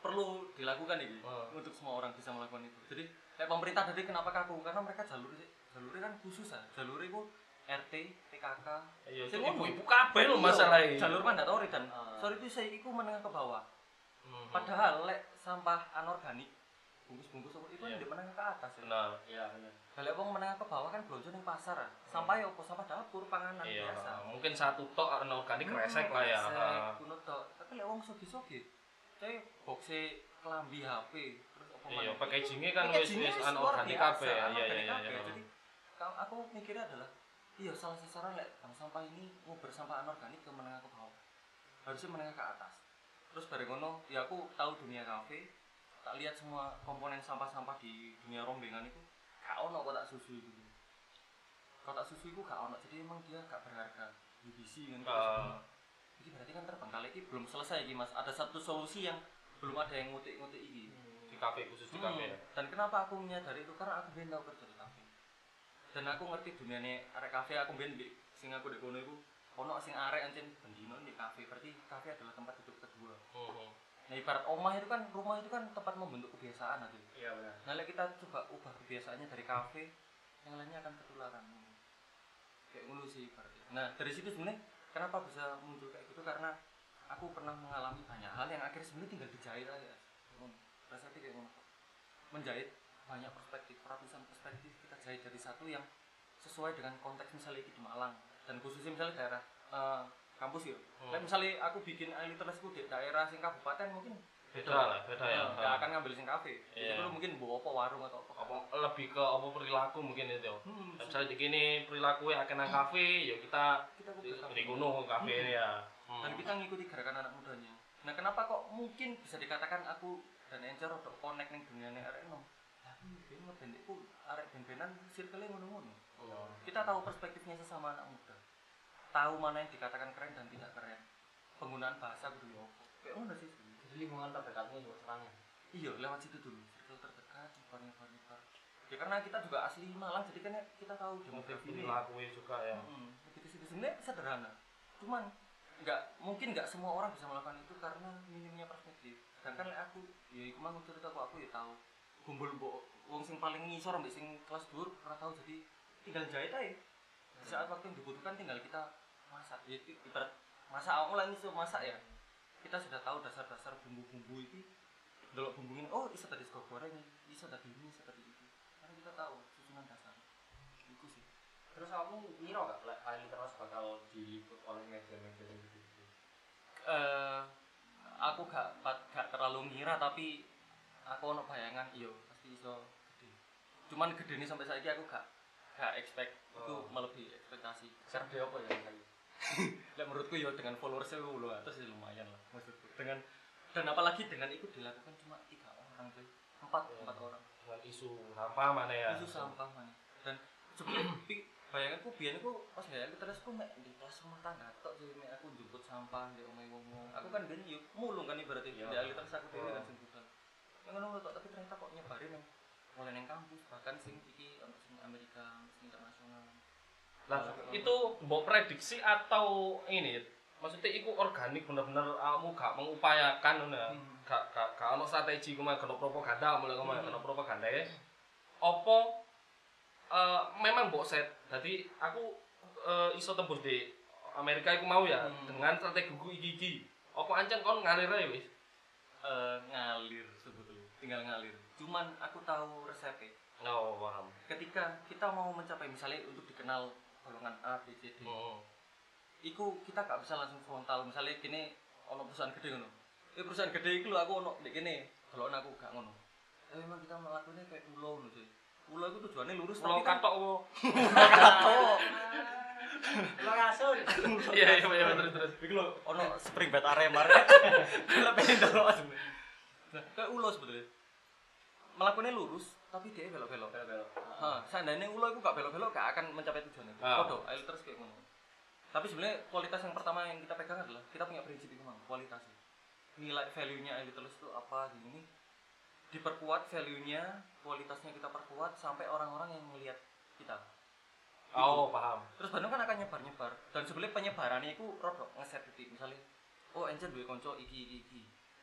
perlu dilakukan ini Oh. untuk semua orang bisa melakukan itu. Jadi kayak pemerintah tadi kenapa kaku? Karena mereka jalur jalurnya kan khusus ah. Jalur itu RT, PKK. iya itu ibu-ibu kabeh lho Iya, masalahnya Jalur mandatori dan Ah. sorry itu saya iku menengah ke bawah. Hmm. Padahal lek sampah anorganik bungkus-bungkus itu di menengah ke atas ya. nah iya bener Kalau wong menengah ke bawah kan belanja ning pasar ah. Sampah ya apa sampah dapur, panganan iya biasa. mungkin satu tok organik Hmm, resek lah ya resek, kuno tok. Tapi lek wong sogi-sogi, saya boxe kelambi HP terus apa iya packagingnya kan wis wis anorganik kabeh ya iya anorganik iya iya iya Jadi kalau aku mikirnya adalah iya salah sasaran lek sampah ini mau bersampah anorganik ke menengah ke bawah. Harusnya menengah ke atas. Terus bareng ngono, ya aku tahu dunia kafe, tak lihat semua komponen sampah-sampah di dunia rombengan itu gak ono kotak susu itu. Kotak susu itu gak ono, jadi emang dia gak berharga. UBC kan. Ah. Ini berarti kan terbengkalai ini belum selesai ini mas. Ada satu solusi yang belum ada yang ngutik-ngutik ini. di kafe khusus di kafe ya Dan kenapa aku menyadari itu karena aku biyen tau kerja di kafe. Dan aku ngerti duniane arek kafe aku di sing aku di kono iku ono sing arek ancen bendino di kafe. Berarti kafe adalah tempat hidup kedua. Mhm. Nah ibarat omah itu kan rumah itu kan tempat membentuk kebiasaan aja. iya bener Nah kita coba ubah kebiasaannya dari kafe, yang lainnya akan ketularan. Kayak ngono sih ibaratnya. Nah dari situ sebenarnya kenapa bisa muncul kayak gitu karena aku pernah mengalami banyak hal yang akhirnya sebenarnya tinggal dijahit aja. Rasanya kayak. Menjahit banyak perspektif, ratusan perspektif kita jahit dari satu yang sesuai dengan konteks misalnya di Malang dan khususnya misalnya daerah eh, kampus ya. Hmm. Lah misalnya aku bikin iliterasku di daerah sing kabupaten mungkin beda lah beda ya. Nggak akan ngambil sing kafe. Iya. itu mungkin bawa apa warung atau apa apa lebih ke apa perilaku mungkin itu Hmm, Nah, misalnya di gini perilaku ya akan nang kafe ya kita kita di, gunung kafe ini ya. Hmm. dan kita ngikuti gerakan anak mudanya. Nah kenapa kok mungkin bisa dikatakan aku dan Encer untuk connect ning dunia arek nom? Tapi iku arek band-bandan circle ngono-ngono Oh. kita tahu perspektifnya sesama anak muda. Tahu mana yang dikatakan keren dan tidak keren. Penggunaan bahasa kudu yo apa. kayak ngono sih. Jadi lingkungan terdekatnya juga serangnya. iya lewat situ dulu. Circle terdekat nyebar nyebar. Nyebar ya karena kita juga asli Malang jadi kan ya kita tahu demografi ini. perilaku juga ya. Hmm, begitu sih sebenarnya sederhana. Cuman nggak mungkin nggak semua orang bisa melakukan itu karena minimnya perspektif. Sedangkan aku ya iku mah cerita kok aku ya tahu. Kumpul mbok wong sing paling ngisor mbek sing kelas dhuwur ora tahu. Jadi tinggal jahit aja. Di saat waktu yang dibutuhkan tinggal kita masak. Ya itu ibarat masak awak mulai iso masak ya. Kita sudah tahu dasar-dasar bumbu-bumbu itu. Bumbu ini oh iso tadi sego goreng iso tadi ini iso tadi itu. Karena kita tahu susunan dasar. Itu sih. Terus kamu ngira gak lek Ali terus bakal diliput oleh media-media yang gitu? eh aku gak gak terlalu ngira tapi aku ono bayangan iya pasti iso gede. Cuman gede ini sampai saat aku gak gak expect itu Oh. melebihi ekspektasi. Serbe apa ya? Dan menurutku ya dengan followersnya lu atas ya lumayan lah. Maksudku. Dengan dan apalagi dengan itu dilakukan cuma tiga orang tuh empat Iya. empat orang. Dengan isu sampah mana ya? Itu sampah mana. Dan sebenarnya bayanganku biar aku pas ya terus aku mek di kelas rumah tangga tok sih mek aku jemput sampah di omah ngomong aku kan biar yuk mulung kan ibaratnya. Iya. di ahli terus aku dewe kan Oh. jemputan. Yang ngono tok tapi ternyata kok nyebarin yang mulai neng kampus bahkan sing iki sing Amerika sing internasional Lah itu mbok prediksi atau ini maksudnya itu organik bener-bener kamu gak mengupayakan ngono ya. Hmm. Gak gak gak ono strategi kumaha kena propaganda mulai kumaha Hmm. kena propaganda ya. Apa eh, memang mbok set. Jadi aku eh, iso tembus di Amerika iku mau ya Hmm. dengan strategi ku iki iki. Apa ancen kon ngalir ae wis? Eh, ngalir sebetulnya tinggal ngalir cuman aku tahu resepnya. Oh, paham. ketika kita mau mencapai misalnya untuk dikenal golongan A B C D. Hmm. iku kita gak bisa langsung frontal misalnya gini ono perusahaan gede ngono. Eh perusahaan gede iku lho aku ono dek gini kalau aku gak ngono. Eh memang kita melakukannya kayak pulau ngono sih pulau itu tujuannya lurus Pulau kan katok wo. katok. Lo ngasun. Iya iya iya terus terus. iku lho ono spring bed arema kalau pengen delok asli nah kayak ulo sebetulnya melakukannya lurus tapi dia belok-belok Belok-belok. Ha, seandainya ulo itu gak belok-belok gak akan mencapai tujuannya. Ah. Kodo, ayo terus kayak ngono. Tapi sebenarnya kualitas yang pertama yang kita pegang adalah kita punya prinsip itu mang, kualitas. Nilai value-nya ayo terus itu apa gini. Diperkuat value-nya, kualitasnya kita perkuat sampai orang-orang yang melihat kita. Oh, paham. Terus Bandung kan akan nyebar-nyebar dan sebenarnya penyebarannya itu rodok ngeset titik misalnya oh Encer duwe konco iki iki iki.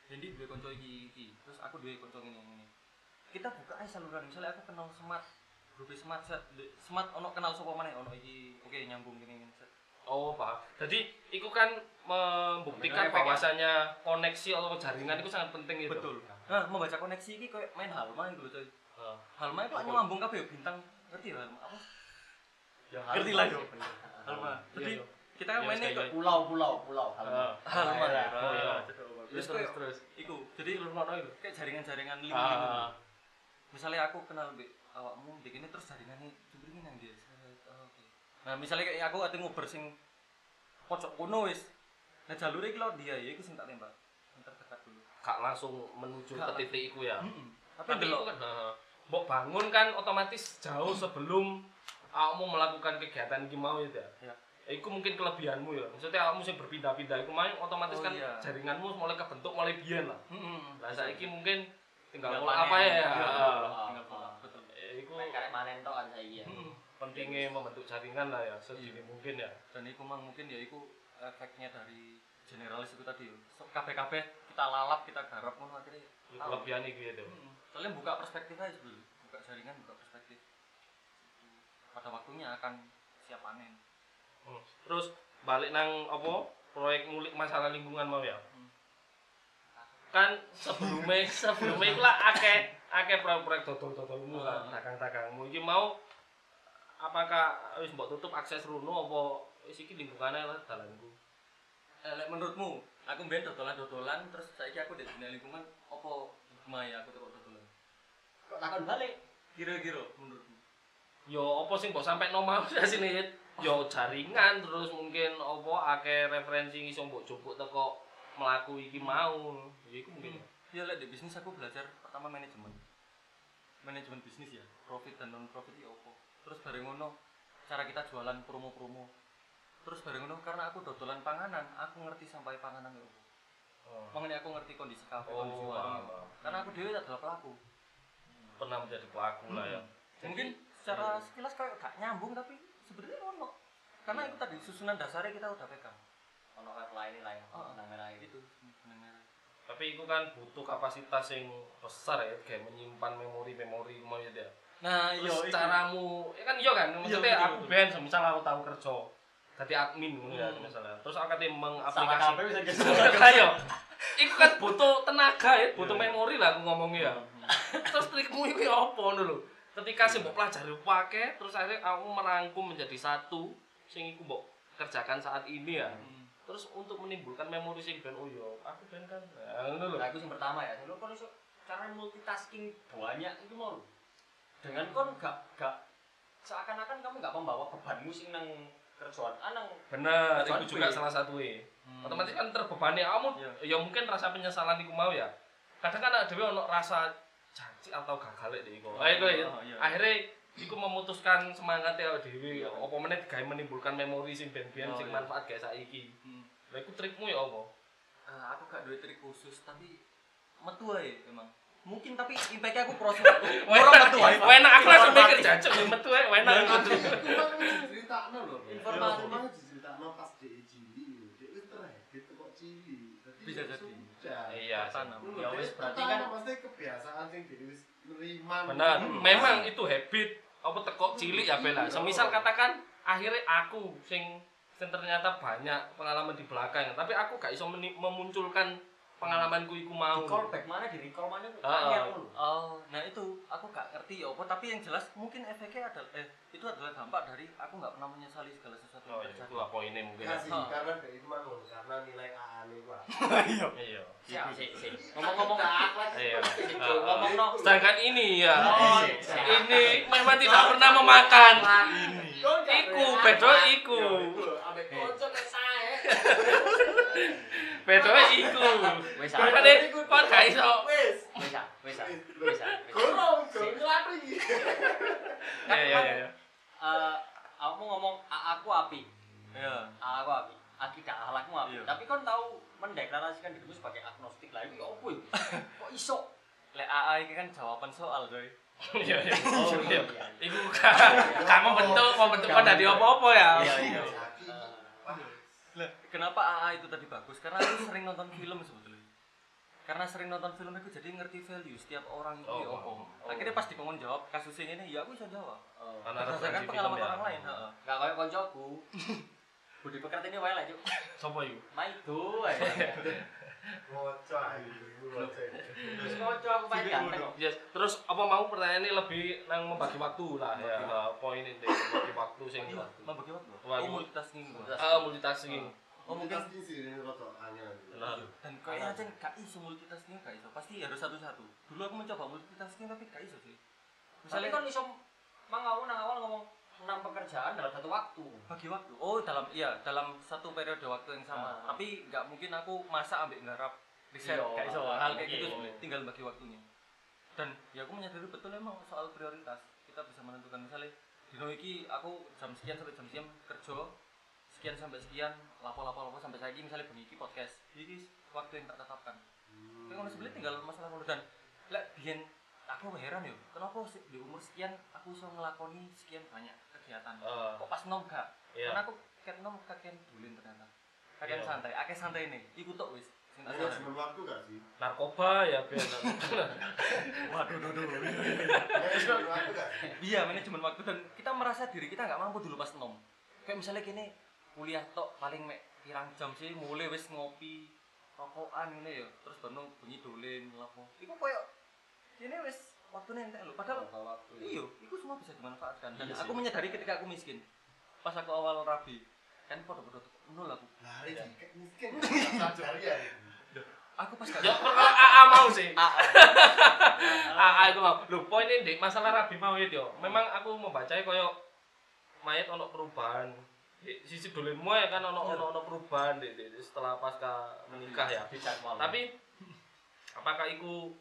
Dendi duwe konco iki iki. Terus aku duwe konco ini ini. Kita buka aja saluran misalnya aku kenal smart grup smart smart ono kenal sapa maneh ono iki oke nyambung gini gini set. Oh, paham. Jadi, itu kan membuktikan ya? bahwasannya koneksi atau jaringan itu sangat penting itu. Betul. Nah, membaca koneksi iki kayak main halma gitu coy. Heeh. Halma itu Betul. nyambung kabeh bintang ngerti lah apa? Ya, Ngerti lah, yo. Halma. Jadi Iya, kita kan Iya, mainnya kayak Pulau, pulau, pulau. Halma ya. Oh, iya. Terus Terus iku. Jadi lu ngono itu. kayak jaringan-jaringan link Ah. gitu. Misalnya aku kenal mbek awakmu mbek ini terus jaringannya jumbrine nang dia. Oh, Oke. Nah, misalnya kayak aku ate ngober sing pojok kono wis. Nah, jalure iki lho dia ya iku sing tak tembak. Yang terdekat dulu. Gak langsung menuju Gak ke titik itu ya. Tapi Tapi itu kan. Mbok bangun kan otomatis jauh sebelum kamu melakukan kegiatan iki mau itu ya. Ya. Iku mungkin kelebihanmu ya. Maksudnya kamu sih berpindah-pindah iku main otomatis Oh, kan iya. jaringanmu mulai kebentuk mulai biyen lah. Heeh. Lah saiki mungkin tinggal Tinggal mulai apa ya? Iya, Heeh. Tinggal pola. Betul. Eh, Iku Kayak karek manen tok kan saiki ya. Pentingnya membentuk jaringan lah ya sedini Iya. mungkin ya. Dan iku mang mungkin ya iku efeknya dari generalis itu tadi. So, kabeh-kabeh kita lalap, kita garap ngono akhirnya tahu. Kelebihan gitu. Mm-mm. Soalnya buka perspektif aja dulu, buka jaringan, buka perspektif. Pada waktunya akan siap panen. Hmm. Terus balik nang apa proyek ngulik masalah lingkungan mau ya. Hmm. Kan sebelumnya sebelumnya itu lah akeh akeh proyek-proyek dodol-dodolmu kan, Hmm. dagang-dagangmu iki mau apakah wis mbok tutup akses runo apa wis iki lingkungannya lah dalanku Eh, lek menurutmu, aku mbiyen dodolan-dodolan terus saiki aku di dunia lingkungan apa hikmahnya aku tekok dodolan? Kok takon balik? Kira-kira menurutmu? yo apa sih mbok sampai no mau sini yo jaringan terus mungkin apa akeh referensi iso mbok jupuk teko melaku iki mau ya iku mungkin Ya lek di bisnis aku belajar pertama manajemen. Manajemen bisnis ya, profit dan non profit itu apa. Terus bareng ngono cara kita jualan promo-promo. Terus bareng ngono karena aku dodolan panganan, aku ngerti sampai panganan itu apa. Makanya aku ngerti kondisi kafe, Oh, kondisi warung. paham. Karena aku dewe adalah pelaku. pernah menjadi pelaku lah ya Mungkin secara sekilas kayak gak nyambung tapi sebenarnya ono. Karena itu tadi susunan dasarnya kita udah pegang. Ono kan lain lain. Oh, Nang lain. Itu sebenarnya. tapi itu kan butuh kapasitas yang besar ya kayak menyimpan memori-memori mau ya dia Nah, iya caramu ya kan iya kan maksudnya betul, aku betul. ben misal aku tahu kerja jadi admin ngono ya Hmm. misalnya terus aku Salah mengaplikasi kabeh bisa gitu. ayo itu kan butuh tenaga ya butuh Iya. memori lah aku ngomongnya ya terus trikmu itu apa ngono lho ketika sih mbok pelajari pakai terus akhirnya kamu merangkum menjadi satu sing iku mbok kerjakan saat ini ya Hmm. terus untuk menimbulkan memori sing ben oh yo aku ben kan nah, aku yang pertama ya. Lu iso cara multitasking banyak itu mau. Dengan kon gak gak seakan-akan kamu gak membawa bebanmu sing nang kerjaan ah nang bener Kerjaan itu juga salah satu ya Hmm. otomatis kan terbebani kamu Iya. ya mungkin rasa penyesalan iku mau ya kadang kan ada ono rasa janji atau gagal deh iku Oh, ayo ya oh, iya. akhirnya iku memutuskan semangat ya dhewe apa meneh digawe menimbulkan memori sing ben-ben Oh, sing iya. manfaat kayak saiki Hmm. lha iku trikmu ya apa Ah, aku gak duwe trik khusus tapi metu ae emang. Mungkin tapi impact aku proses. Wena metu ae. Wena aku langsung mikir jancuk ya metu ae wena metu Ceritakan loh. Informasi. Emang diceritakan pas dia cili. Dia itu kok cili. Jadi Bisa ya jadi. iya. Tanam. Ya wis, berarti kan- pasti kebiasaan sing dia wis nerima. benar Hmm. memang itu habit apa teko cilik ya bela semisal katakan akhirnya aku sing sing ternyata banyak pengalaman di belakang tapi aku gak iso memunculkan pengalamanku iku mau di callback mana di recall mana ah. lho. Oh, nah itu aku gak ngerti ya apa tapi yang jelas mungkin efeknya adalah eh itu adalah dampak dari aku nggak pernah menyesali segala sesuatu oh yang iya terjadi. itu lah poinnya mungkin ya. Kasih Ah. karena dari itu mau karena nilai AA nih gua. iya Sik, sik, sik. Ngomong-ngomong iya ngomong no. sedangkan ini ya Oh, ini sik. memang tidak pernah memakan Iku, iku bedo iku Ambek kocok saya. bedo iku Wis, makanya kon gak iso Wis. wis, ah, wis, ah, wis, ah. Gorong, gorong. Kan iya iya iya eh, aku ngomong "A- aku api, Iya. Aku api, akidah akhlakmu api. Iya. Tapi kon tahu mendeklarasikan dirimu sebagai agnostik lah, itu apa itu? Kok iso? Lek AA ini kan jawaban soal coy. iya iya Oh, iya iya. iku gak gak membentuk membentuk kon dari apa-apa ya Iya, iya. Jadi, wah, Lah, kenapa AA itu tadi bagus? Karena aku sering nonton film sebetulnya. Karena sering nonton film aku jadi ngerti value setiap orang itu Oh, ya apa. oh. Akhirnya pas dikongkon jawab kasus ini ya aku bisa jawab. Oh. karena Berdasarkan pengalaman ya orang lain, heeh. Gak kayak koncoku. Budi pekerti ini wae lah, Cuk. sopo iku Maido ae. ngoco ngoco. Terus konco aku paling ganteng. Yes, terus apa mau pertanyaannya lebih nang membagi waktu lah ya. Uh, poin ini membagi waktu sing Iya, membagi waktu. Oh, multitasking gua. uh, multitasking. Oh, mungkin sih ini roto angin. Dan kayaknya aja gak iso multitasking gak iso. Pasti harus satu-satu. Dulu aku mencoba multitasking tapi gak iso sih. Misalnya kan iso mang awal nang awal ngomong enam pekerjaan dalam satu waktu. bagi waktu. Oh, dalam iya, dalam satu periode waktu yang sama. Ah. Tapi nggak mungkin aku masak ambil nggarap riset Iya, iso. ah, Hal kayak gitu sebenarnya. Tinggal bagi waktunya. Dan ya aku menyadari betul emang soal prioritas. Kita bisa menentukan misalnya dino iki aku jam sekian sampai jam sekian kerja sekian sampai sekian lapo lapo lapo sampai saya misalnya bengi iki podcast iki waktu yang tak tetapkan tapi kalau sebenarnya tinggal masalah waktu dan lek biyen aku heran yo kenapa sih di umur sekian aku bisa ngelakoni sekian banyak kegiatan Eh, kok pas nom gak iya. karena aku ket nom kakean dulin ternyata kakean Iya. santai akeh santai nih iku tok wis Ada sadari. sebelum waktu gak sih? narkoba ya biar waduh duh duh Ada sebelum waktu gak? iya manajemen waktu dan kita merasa diri kita nggak mampu dulu pas nom kayak misalnya kini kuliah tok paling mek pirang jam sih mulai wis ngopi rokokan ini ya terus baru bunyi dolin lapo iku koyo ini wis waktunya entek lho padahal iya itu semua bisa dimanfaatkan dan Iya aku menyadari ketika aku miskin pas aku awal rabi kan podo-podo nol aku Lari kayak miskin. Sadar ya. aku pas gak Ya perkara AA mau sih. AA itu mau. Lho, poinnya di masalah rabi mau itu yo. Memang aku membaca koyo mayat ono perubahan. Sisi dolenmu ya kan ono ono ono perubahan di- setelah pasca menikah ya. Tapi apakah itu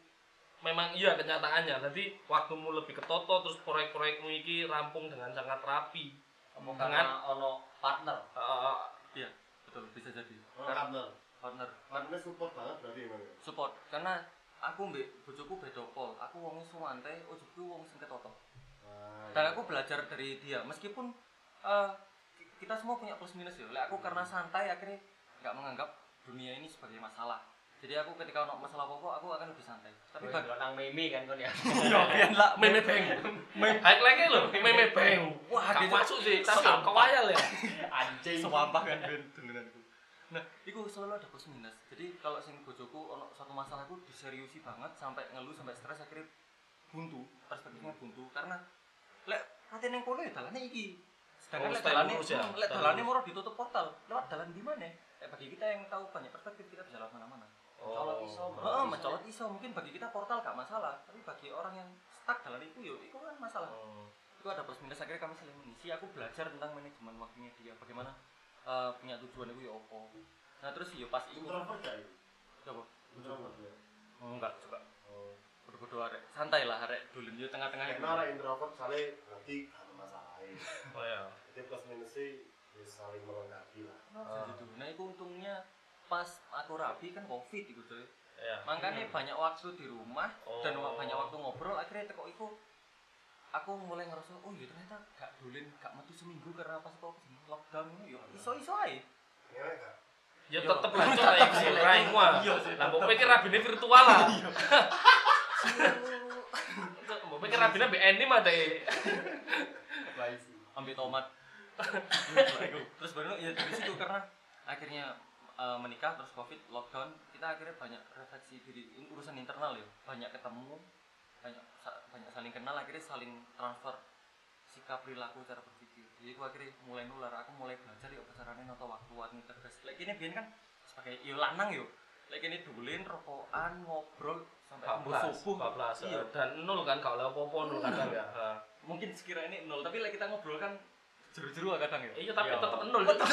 memang iya kenyataannya jadi waktumu lebih ketoto terus proyek-proyekmu iki rampung dengan sangat rapi. Apa Dengan- karena ono partner? Eh, iya betul bisa jadi. Partner. partner. Partner support banget berarti emang. support. Karena aku mbek bojoku beda pol. Aku wong suwantai ojokku wong sing ketoto. Ah, dan iya. aku belajar dari dia. Meskipun ki- kita semua punya plus minus ya. Lek aku karena santai akhirnya nggak menganggap dunia ini sebagai masalah jadi aku ketika ono masalah apa aku akan lebih santai. Tapi bagi nang meme kan kon ya. bagian lah meme bang high lagi loh meme bang Wah, gak masuk sih tapi kewayal ya. Anjing. sewampah kan. Ben dengenanku nah itu selalu ada plus minus jadi kalau sing bojoku ono satu masalahku diseriusi banget sampai ngeluh sampai stres akhirnya buntu. Perspektifnya buntu. Karena lek hati neng kono ya dalane iki. Sedangkan Oh, lek dalane ya? hmm, lek dalane murah ditutup portal. Lewat dalan di mana? Eh bagi kita yang tahu banyak perspektif kita bisa lewat mana-mana Colot iso, bro. Heeh, mencolot iso mungkin bagi kita portal gak masalah tapi bagi orang yang stuck dalam itu yo itu kan masalah Oh. itu ada plus minus akhirnya kami saling mengisi aku belajar tentang manajemen waktunya dia bagaimana eh, punya tujuan itu ya opo nah terus yo pas itu Introvert gak itu? coba Introvert ya. oh, enggak coba Oh. bodoh-bodoh arek santai lah arek dulu yo tengah-tengah itu Karena orang introvert soalnya nanti gak ada masalah. oh ya Jadi plus minusnya ya saling melengkapi lah. Nah, gitu. nah itu untungnya pas aku rapi kan covid itu coy. Ya makanya banyak waktu di rumah dan Oh. banyak waktu ngobrol akhirnya teko iku aku mulai ngerasa oh iya ternyata gak dolin gak metu seminggu karena pas kok lockdown. Ini yo iso iso ae gak? ya tetep lanjut lah yang sih Iya sih, lah tetep. pikir rabine virtual lah. Mbok pikir rabine BNI mah deh Baik sih. ambil tomat. Terus baru ya dari situ karena akhirnya eh, menikah terus covid lockdown kita akhirnya banyak refleksi diri urusan internal ya. Banyak ketemu banyak sa- banyak saling kenal akhirnya saling transfer sikap perilaku cara berpikir. Jadi aku akhirnya mulai nular. Aku mulai belajar ya caranya noto waktu warni tegas lagi ini biar kan sebagai yo lanang yo. Lagi ini dulin rokokan ngobrol sampai embus bablas subuh. iya. Dan nol kan kalau apa-apa nol kadang ya. Mungkin sekira ini nol tapi lagi kita ngobrol kan jeru-jeru kadang ya iya tapi Iya. tetep nol tetep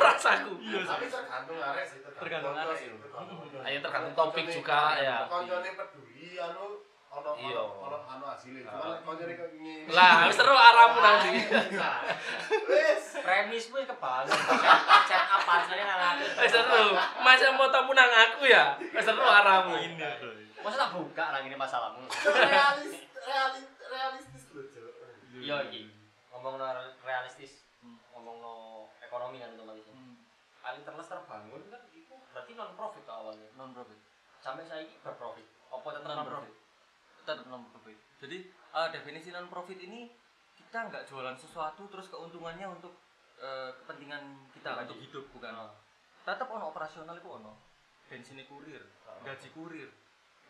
rasaku Tapi tergantung arek sih, Tergantung arek sih. tergantung. Ayo tergantung topik juga ya Koncone peduli anu ono Iya. ono anu. Cuma Ah. lek koncone kok ngene. lah wis seru aramu nanti Wes. Premis gue kebangun. Chat apa saya nang aku. wis seru masa mau tamu nang aku ya wis seru aramu ini Masa tak buka lagi ini masalahmu. Realis realis realistis Cok. Iya iki. Ngomong no realistis, ngomong no ekonomi kan otomatis. Paling terles terbangun kan itu berarti non profit awalnya. non profit Sampai saya ini berprofit. Apa tetap non profit tetap non profit jadi eh, definisi non profit ini kita nggak jualan sesuatu terus keuntungannya untuk eh, kepentingan kita Pribadi. untuk hidup bukan Ah. tetap ono operasional itu ono bensin kurir Ah. gaji kurir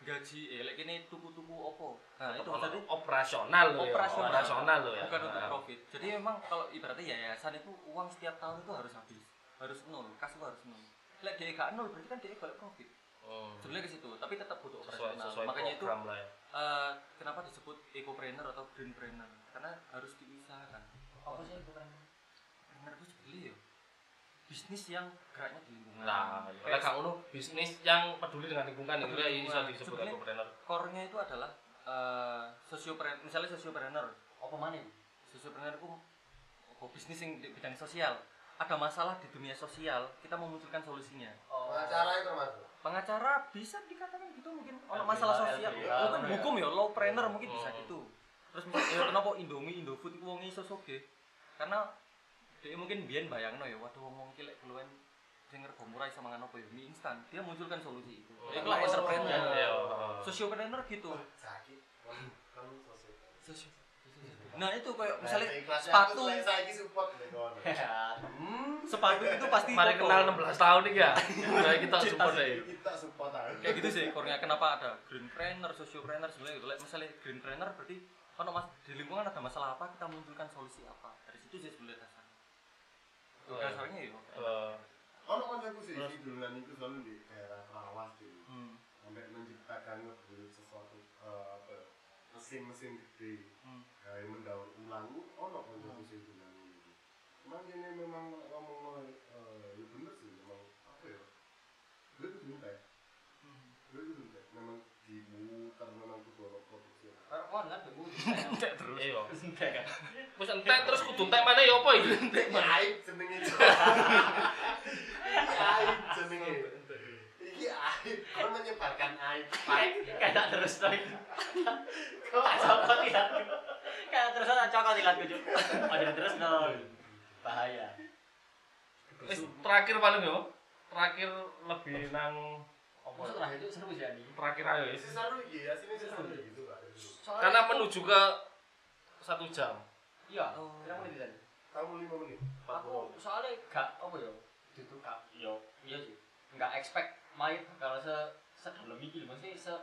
gaji eh lek ini tuku-tuku opo nah itu jadi operasional loh ya Operasional. operasional loh ya. Bukan untuk Ha. profit. Jadi memang kalau ibaratnya yayasan itu uang setiap tahun itu harus habis harus nol kas itu harus nol. Lek dia gak nol berarti kan dia golek profit. Hmm. sebenarnya ke situ tapi tetap butuh sesuai operasional. sesuai makanya itu lah ya. eh, kenapa disebut ecopreneur atau greenpreneur? Karena harus diusahakan. Apa sih itu kan? Greenpreneur itu sebetulnya ya bisnis yang geraknya di lingkungan Nah, Kayak oleh Kang Unu bisnis yang peduli dengan lingkungan itu Peduli ya bisa disebut entrepreneur. core-nya itu adalah eh sosiopreneur misalnya sosiopreneur Apa mana ini? sosiopreneur itu oh, bisnis yang di bidang sosial ada masalah di dunia sosial kita memunculkan solusinya Oh. Pengacara itu termasuk. pengacara bisa dikatakan gitu mungkin LBH, masalah sosial LBH, hukum, ya. hukum ya lawpreneur mungkin bisa Hmm. gitu terus misalnya ya kenapa Indomie Indofood itu wong iso karena dia mungkin biyen bayangno ya waduh wong wong kilek keluwen sing rego murah iso mangan apa ya mie instan dia munculkan solusi itu Oh. ya itu lah Oh. entrepreneur Iya. sosiopreneur gitu. Sosio- nah itu kayak misalnya Nah, ikhlasnya sepatu kawan. Hmm. sepatu itu pasti Mari kenal 16 tahun nih ya. Nah, kita support deh. Kita support aja. kayak gitu sih core-nya kenapa ada greenpreneur sosiopreneur sebenarnya gitu misalnya greenpreneur berarti kalau mas di lingkungan ada masalah apa kita munculkan solusi apa dari situ sih sebenarnya dasarnya Eh, Ono kancaku sih sing dolanan itu selalu di daerah lawas gitu. hmm. Sampai menciptakan ngebuat sesuatu eh, apa mesin-mesin gede Hmm. kayak mendaur ulang ono kancaku sing dolanan itu. Cuman ini memang ngomong eh ya bener sih memang apa ya? Gue itu entek. Gue itu entek. Memang dimuter memang kudu ono produksi. Kon kan bemu. Entek terus iya. Entek kan. Wis entek terus kudu entek mana ya apa iki? Aib jenenge. Aib jenenge. Iki aib, kon menyebarkan aib. Kayak terus to. Kok cokot ilat. Kayak terus tak cokot ilat kudu. Aja terus no. Bahaya. Wis terakhir paling yo. Terakhir lebih nang apa? Ya? terakhir itu seru sih Andi. Terakhir ayo. Isi seru iki, aslinya sih seru gitu Pak. Karena menuju ke satu jam. Iya, Oh. kira menit tadi. Kamu lima menit. Aku soalnya gak apa ya, itu gak yo iya sih. Gak expect main kalau se sedalam iki maksudnya se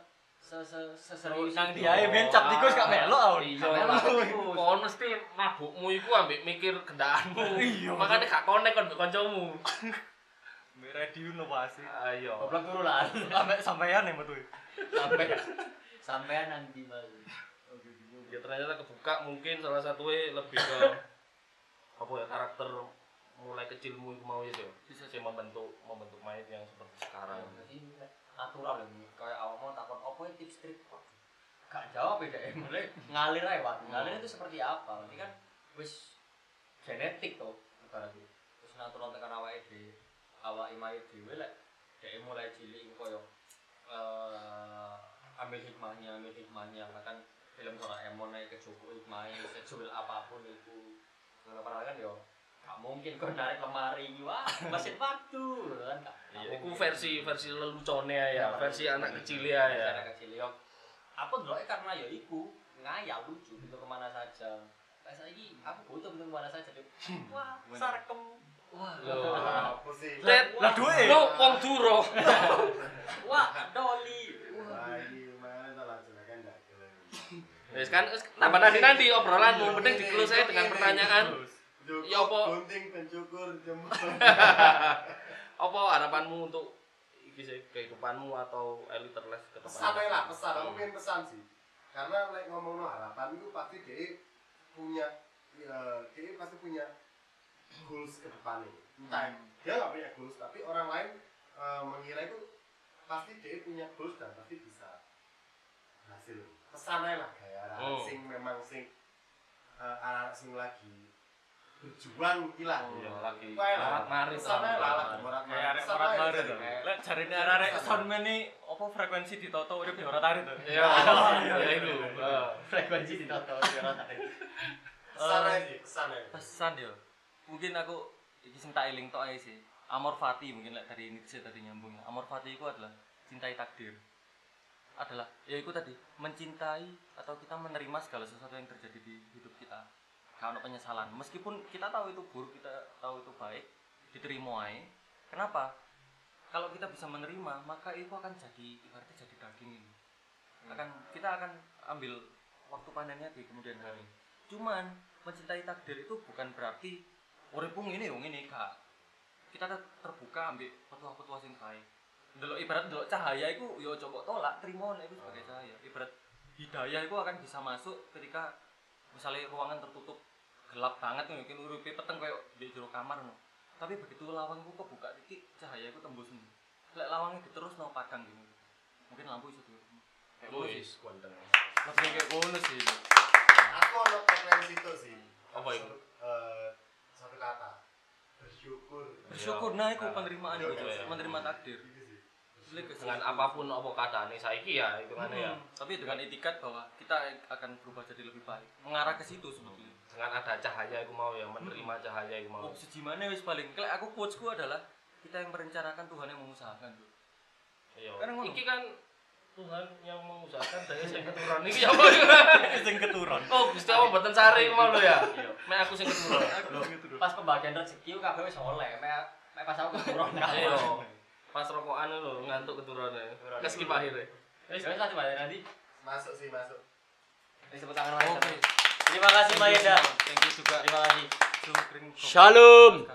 se se se serius nang dia ae ben cap tikus gak melok aku Iya. Gak melok tikus. Kon mesti mabukmu iku ambek mikir kendaraanmu. Iya. Makanya gak konek kon mbek kancamu. Radio inovasi Ayo. Goblok turu lah. sampai sampean ya metu Sampai sampean nanti mas. Ya ternyata kebuka mungkin salah satu lebih ke apa ya karakter mulai kecilmu itu mau ya. Bisa sih membentuk membentuk mayat yang seperti sekarang. Jadi natural ya, kayak awakmu takon apa ya tips trik gak jawab ya deh, mulai ngalir aja Pak. Ngalir itu seperti apa? Ini kan wis genetik tuh ibaratnya. Terus natural tekan awake dhewe, awake mayit dhewe lek dhek mulai cilik koyo eh ambil hikmahnya, ambil hikmahnya bahkan film Doraemon ae kecukup hikmahnya sejual apa pun itu. Padahal kan yo gak mungkin kau narik lemari. Wah mesin waktu. Kan Iya, itu versi versi lelucone ya, versi anak kecil ya ya. anak kecil yo. Aku dulu karena ya iku ngayal lucu gitu ke mana saja. Saiki aku butuh bentuk ke mana saja wah sarkem wah. Loh. Apa sih? Lah duwe. lo wong duro. wah doli Wah, ini mana tak langsung kan enggak Wes kan wis tambah nanti-nanti obrolanmu, penting di close aja dengan pertanyaan. Ya, apa? Gunting pencukur jempol. Apa harapanmu untuk iki sih, kehidupanmu atau elite life ke depan? pesan aja lah pesan aku pengen pesan sih karena like ngomong no harapan itu pasti dia punya ya, dia pasti punya goals ke depannya entah dia nggak punya goals tapi orang lain eh, mengira itu pasti dia punya goals dan pasti bisa hasil pesan aja lah. Kayak anak Oh. sing memang sing eh, anak sing lagi berjuang gila Iya, lagi Kayak lah. marat-marit pesan aja lah. lah lagi morat kayak arek morat jadi to lek jarine arek soundman iki apa frekuensi ditoto urip di ora tari to Iya, ya itu. Eh, frekuensi di toto di tadi pesan aja sih pesan pesan yo. Mungkin aku iki sing tak eling tok ae sih. Amor Fati mungkin lek dari ini sih tadi nyambung. Ya Amor Fati itu adalah cintai takdir adalah ya itu tadi mencintai atau kita menerima segala sesuatu yang terjadi di hidup kita. Kalau penyesalan. Meskipun kita tahu itu buruk kita tahu itu baik diterima aja kenapa? Kalau kita bisa menerima maka itu akan jadi ibaratnya jadi daging ini. Akan kita akan ambil waktu panennya di kemudian hari. Cuman mencintai takdir itu bukan berarti uripmu ini wong ini kak kita ter- terbuka ambil petua-petua sing baik delok ibarat delok cahaya itu yo coba tolak terima nek itu sebagai cahaya. Ibarat hidayah itu akan bisa masuk ketika misalnya ruangan tertutup gelap banget nih mungkin uripe peteng kayak di jero kamar no. tapi begitu lawang itu kebuka dikit cahaya itu tembus nih lek lawangnya diterus no padang gitu mungkin lampu iso di kayak ngono sih. Wis, kuandeng. lebih kayak ngono sih. Aku ono preferensi itu sih. Apa itu? Eh, satu kata bersyukur. Bersyukur. Nah itu penerimaan itu Iya. menerima takdir Gitu sih. Lek ke- Dengan apa pun apa keadaannya saiki ya hitungannya ya. Hmm, tapi dengan etikat bahwa kita akan berubah jadi lebih baik mengarah ke situ sebetulnya Dengan ada cahaya aku mau ya, menerima cahaya aku mau. oh sejimane wis paling kalau aku quotesku adalah kita yang merencanakan Tuhan yang mengusahakan tuh Iya. Iki kan Tuhan yang mengusahakan daya sing keturunan iki apa ya? sing keturun Oh, Gusti Allah mboten sari mau lho ya. Iya. Mek aku sing keturunan. pas pembagian rezeki kabeh wis oleh mek mek pas aku keturun Iya. Pas rokokan lho ngantuk keturunannya. Keskip akhirnya. wis wis balik nanti masuk sih masuk. Disebut tangan oke. Terima kasih Maeda thank you juga. Terima kasih. Shalom.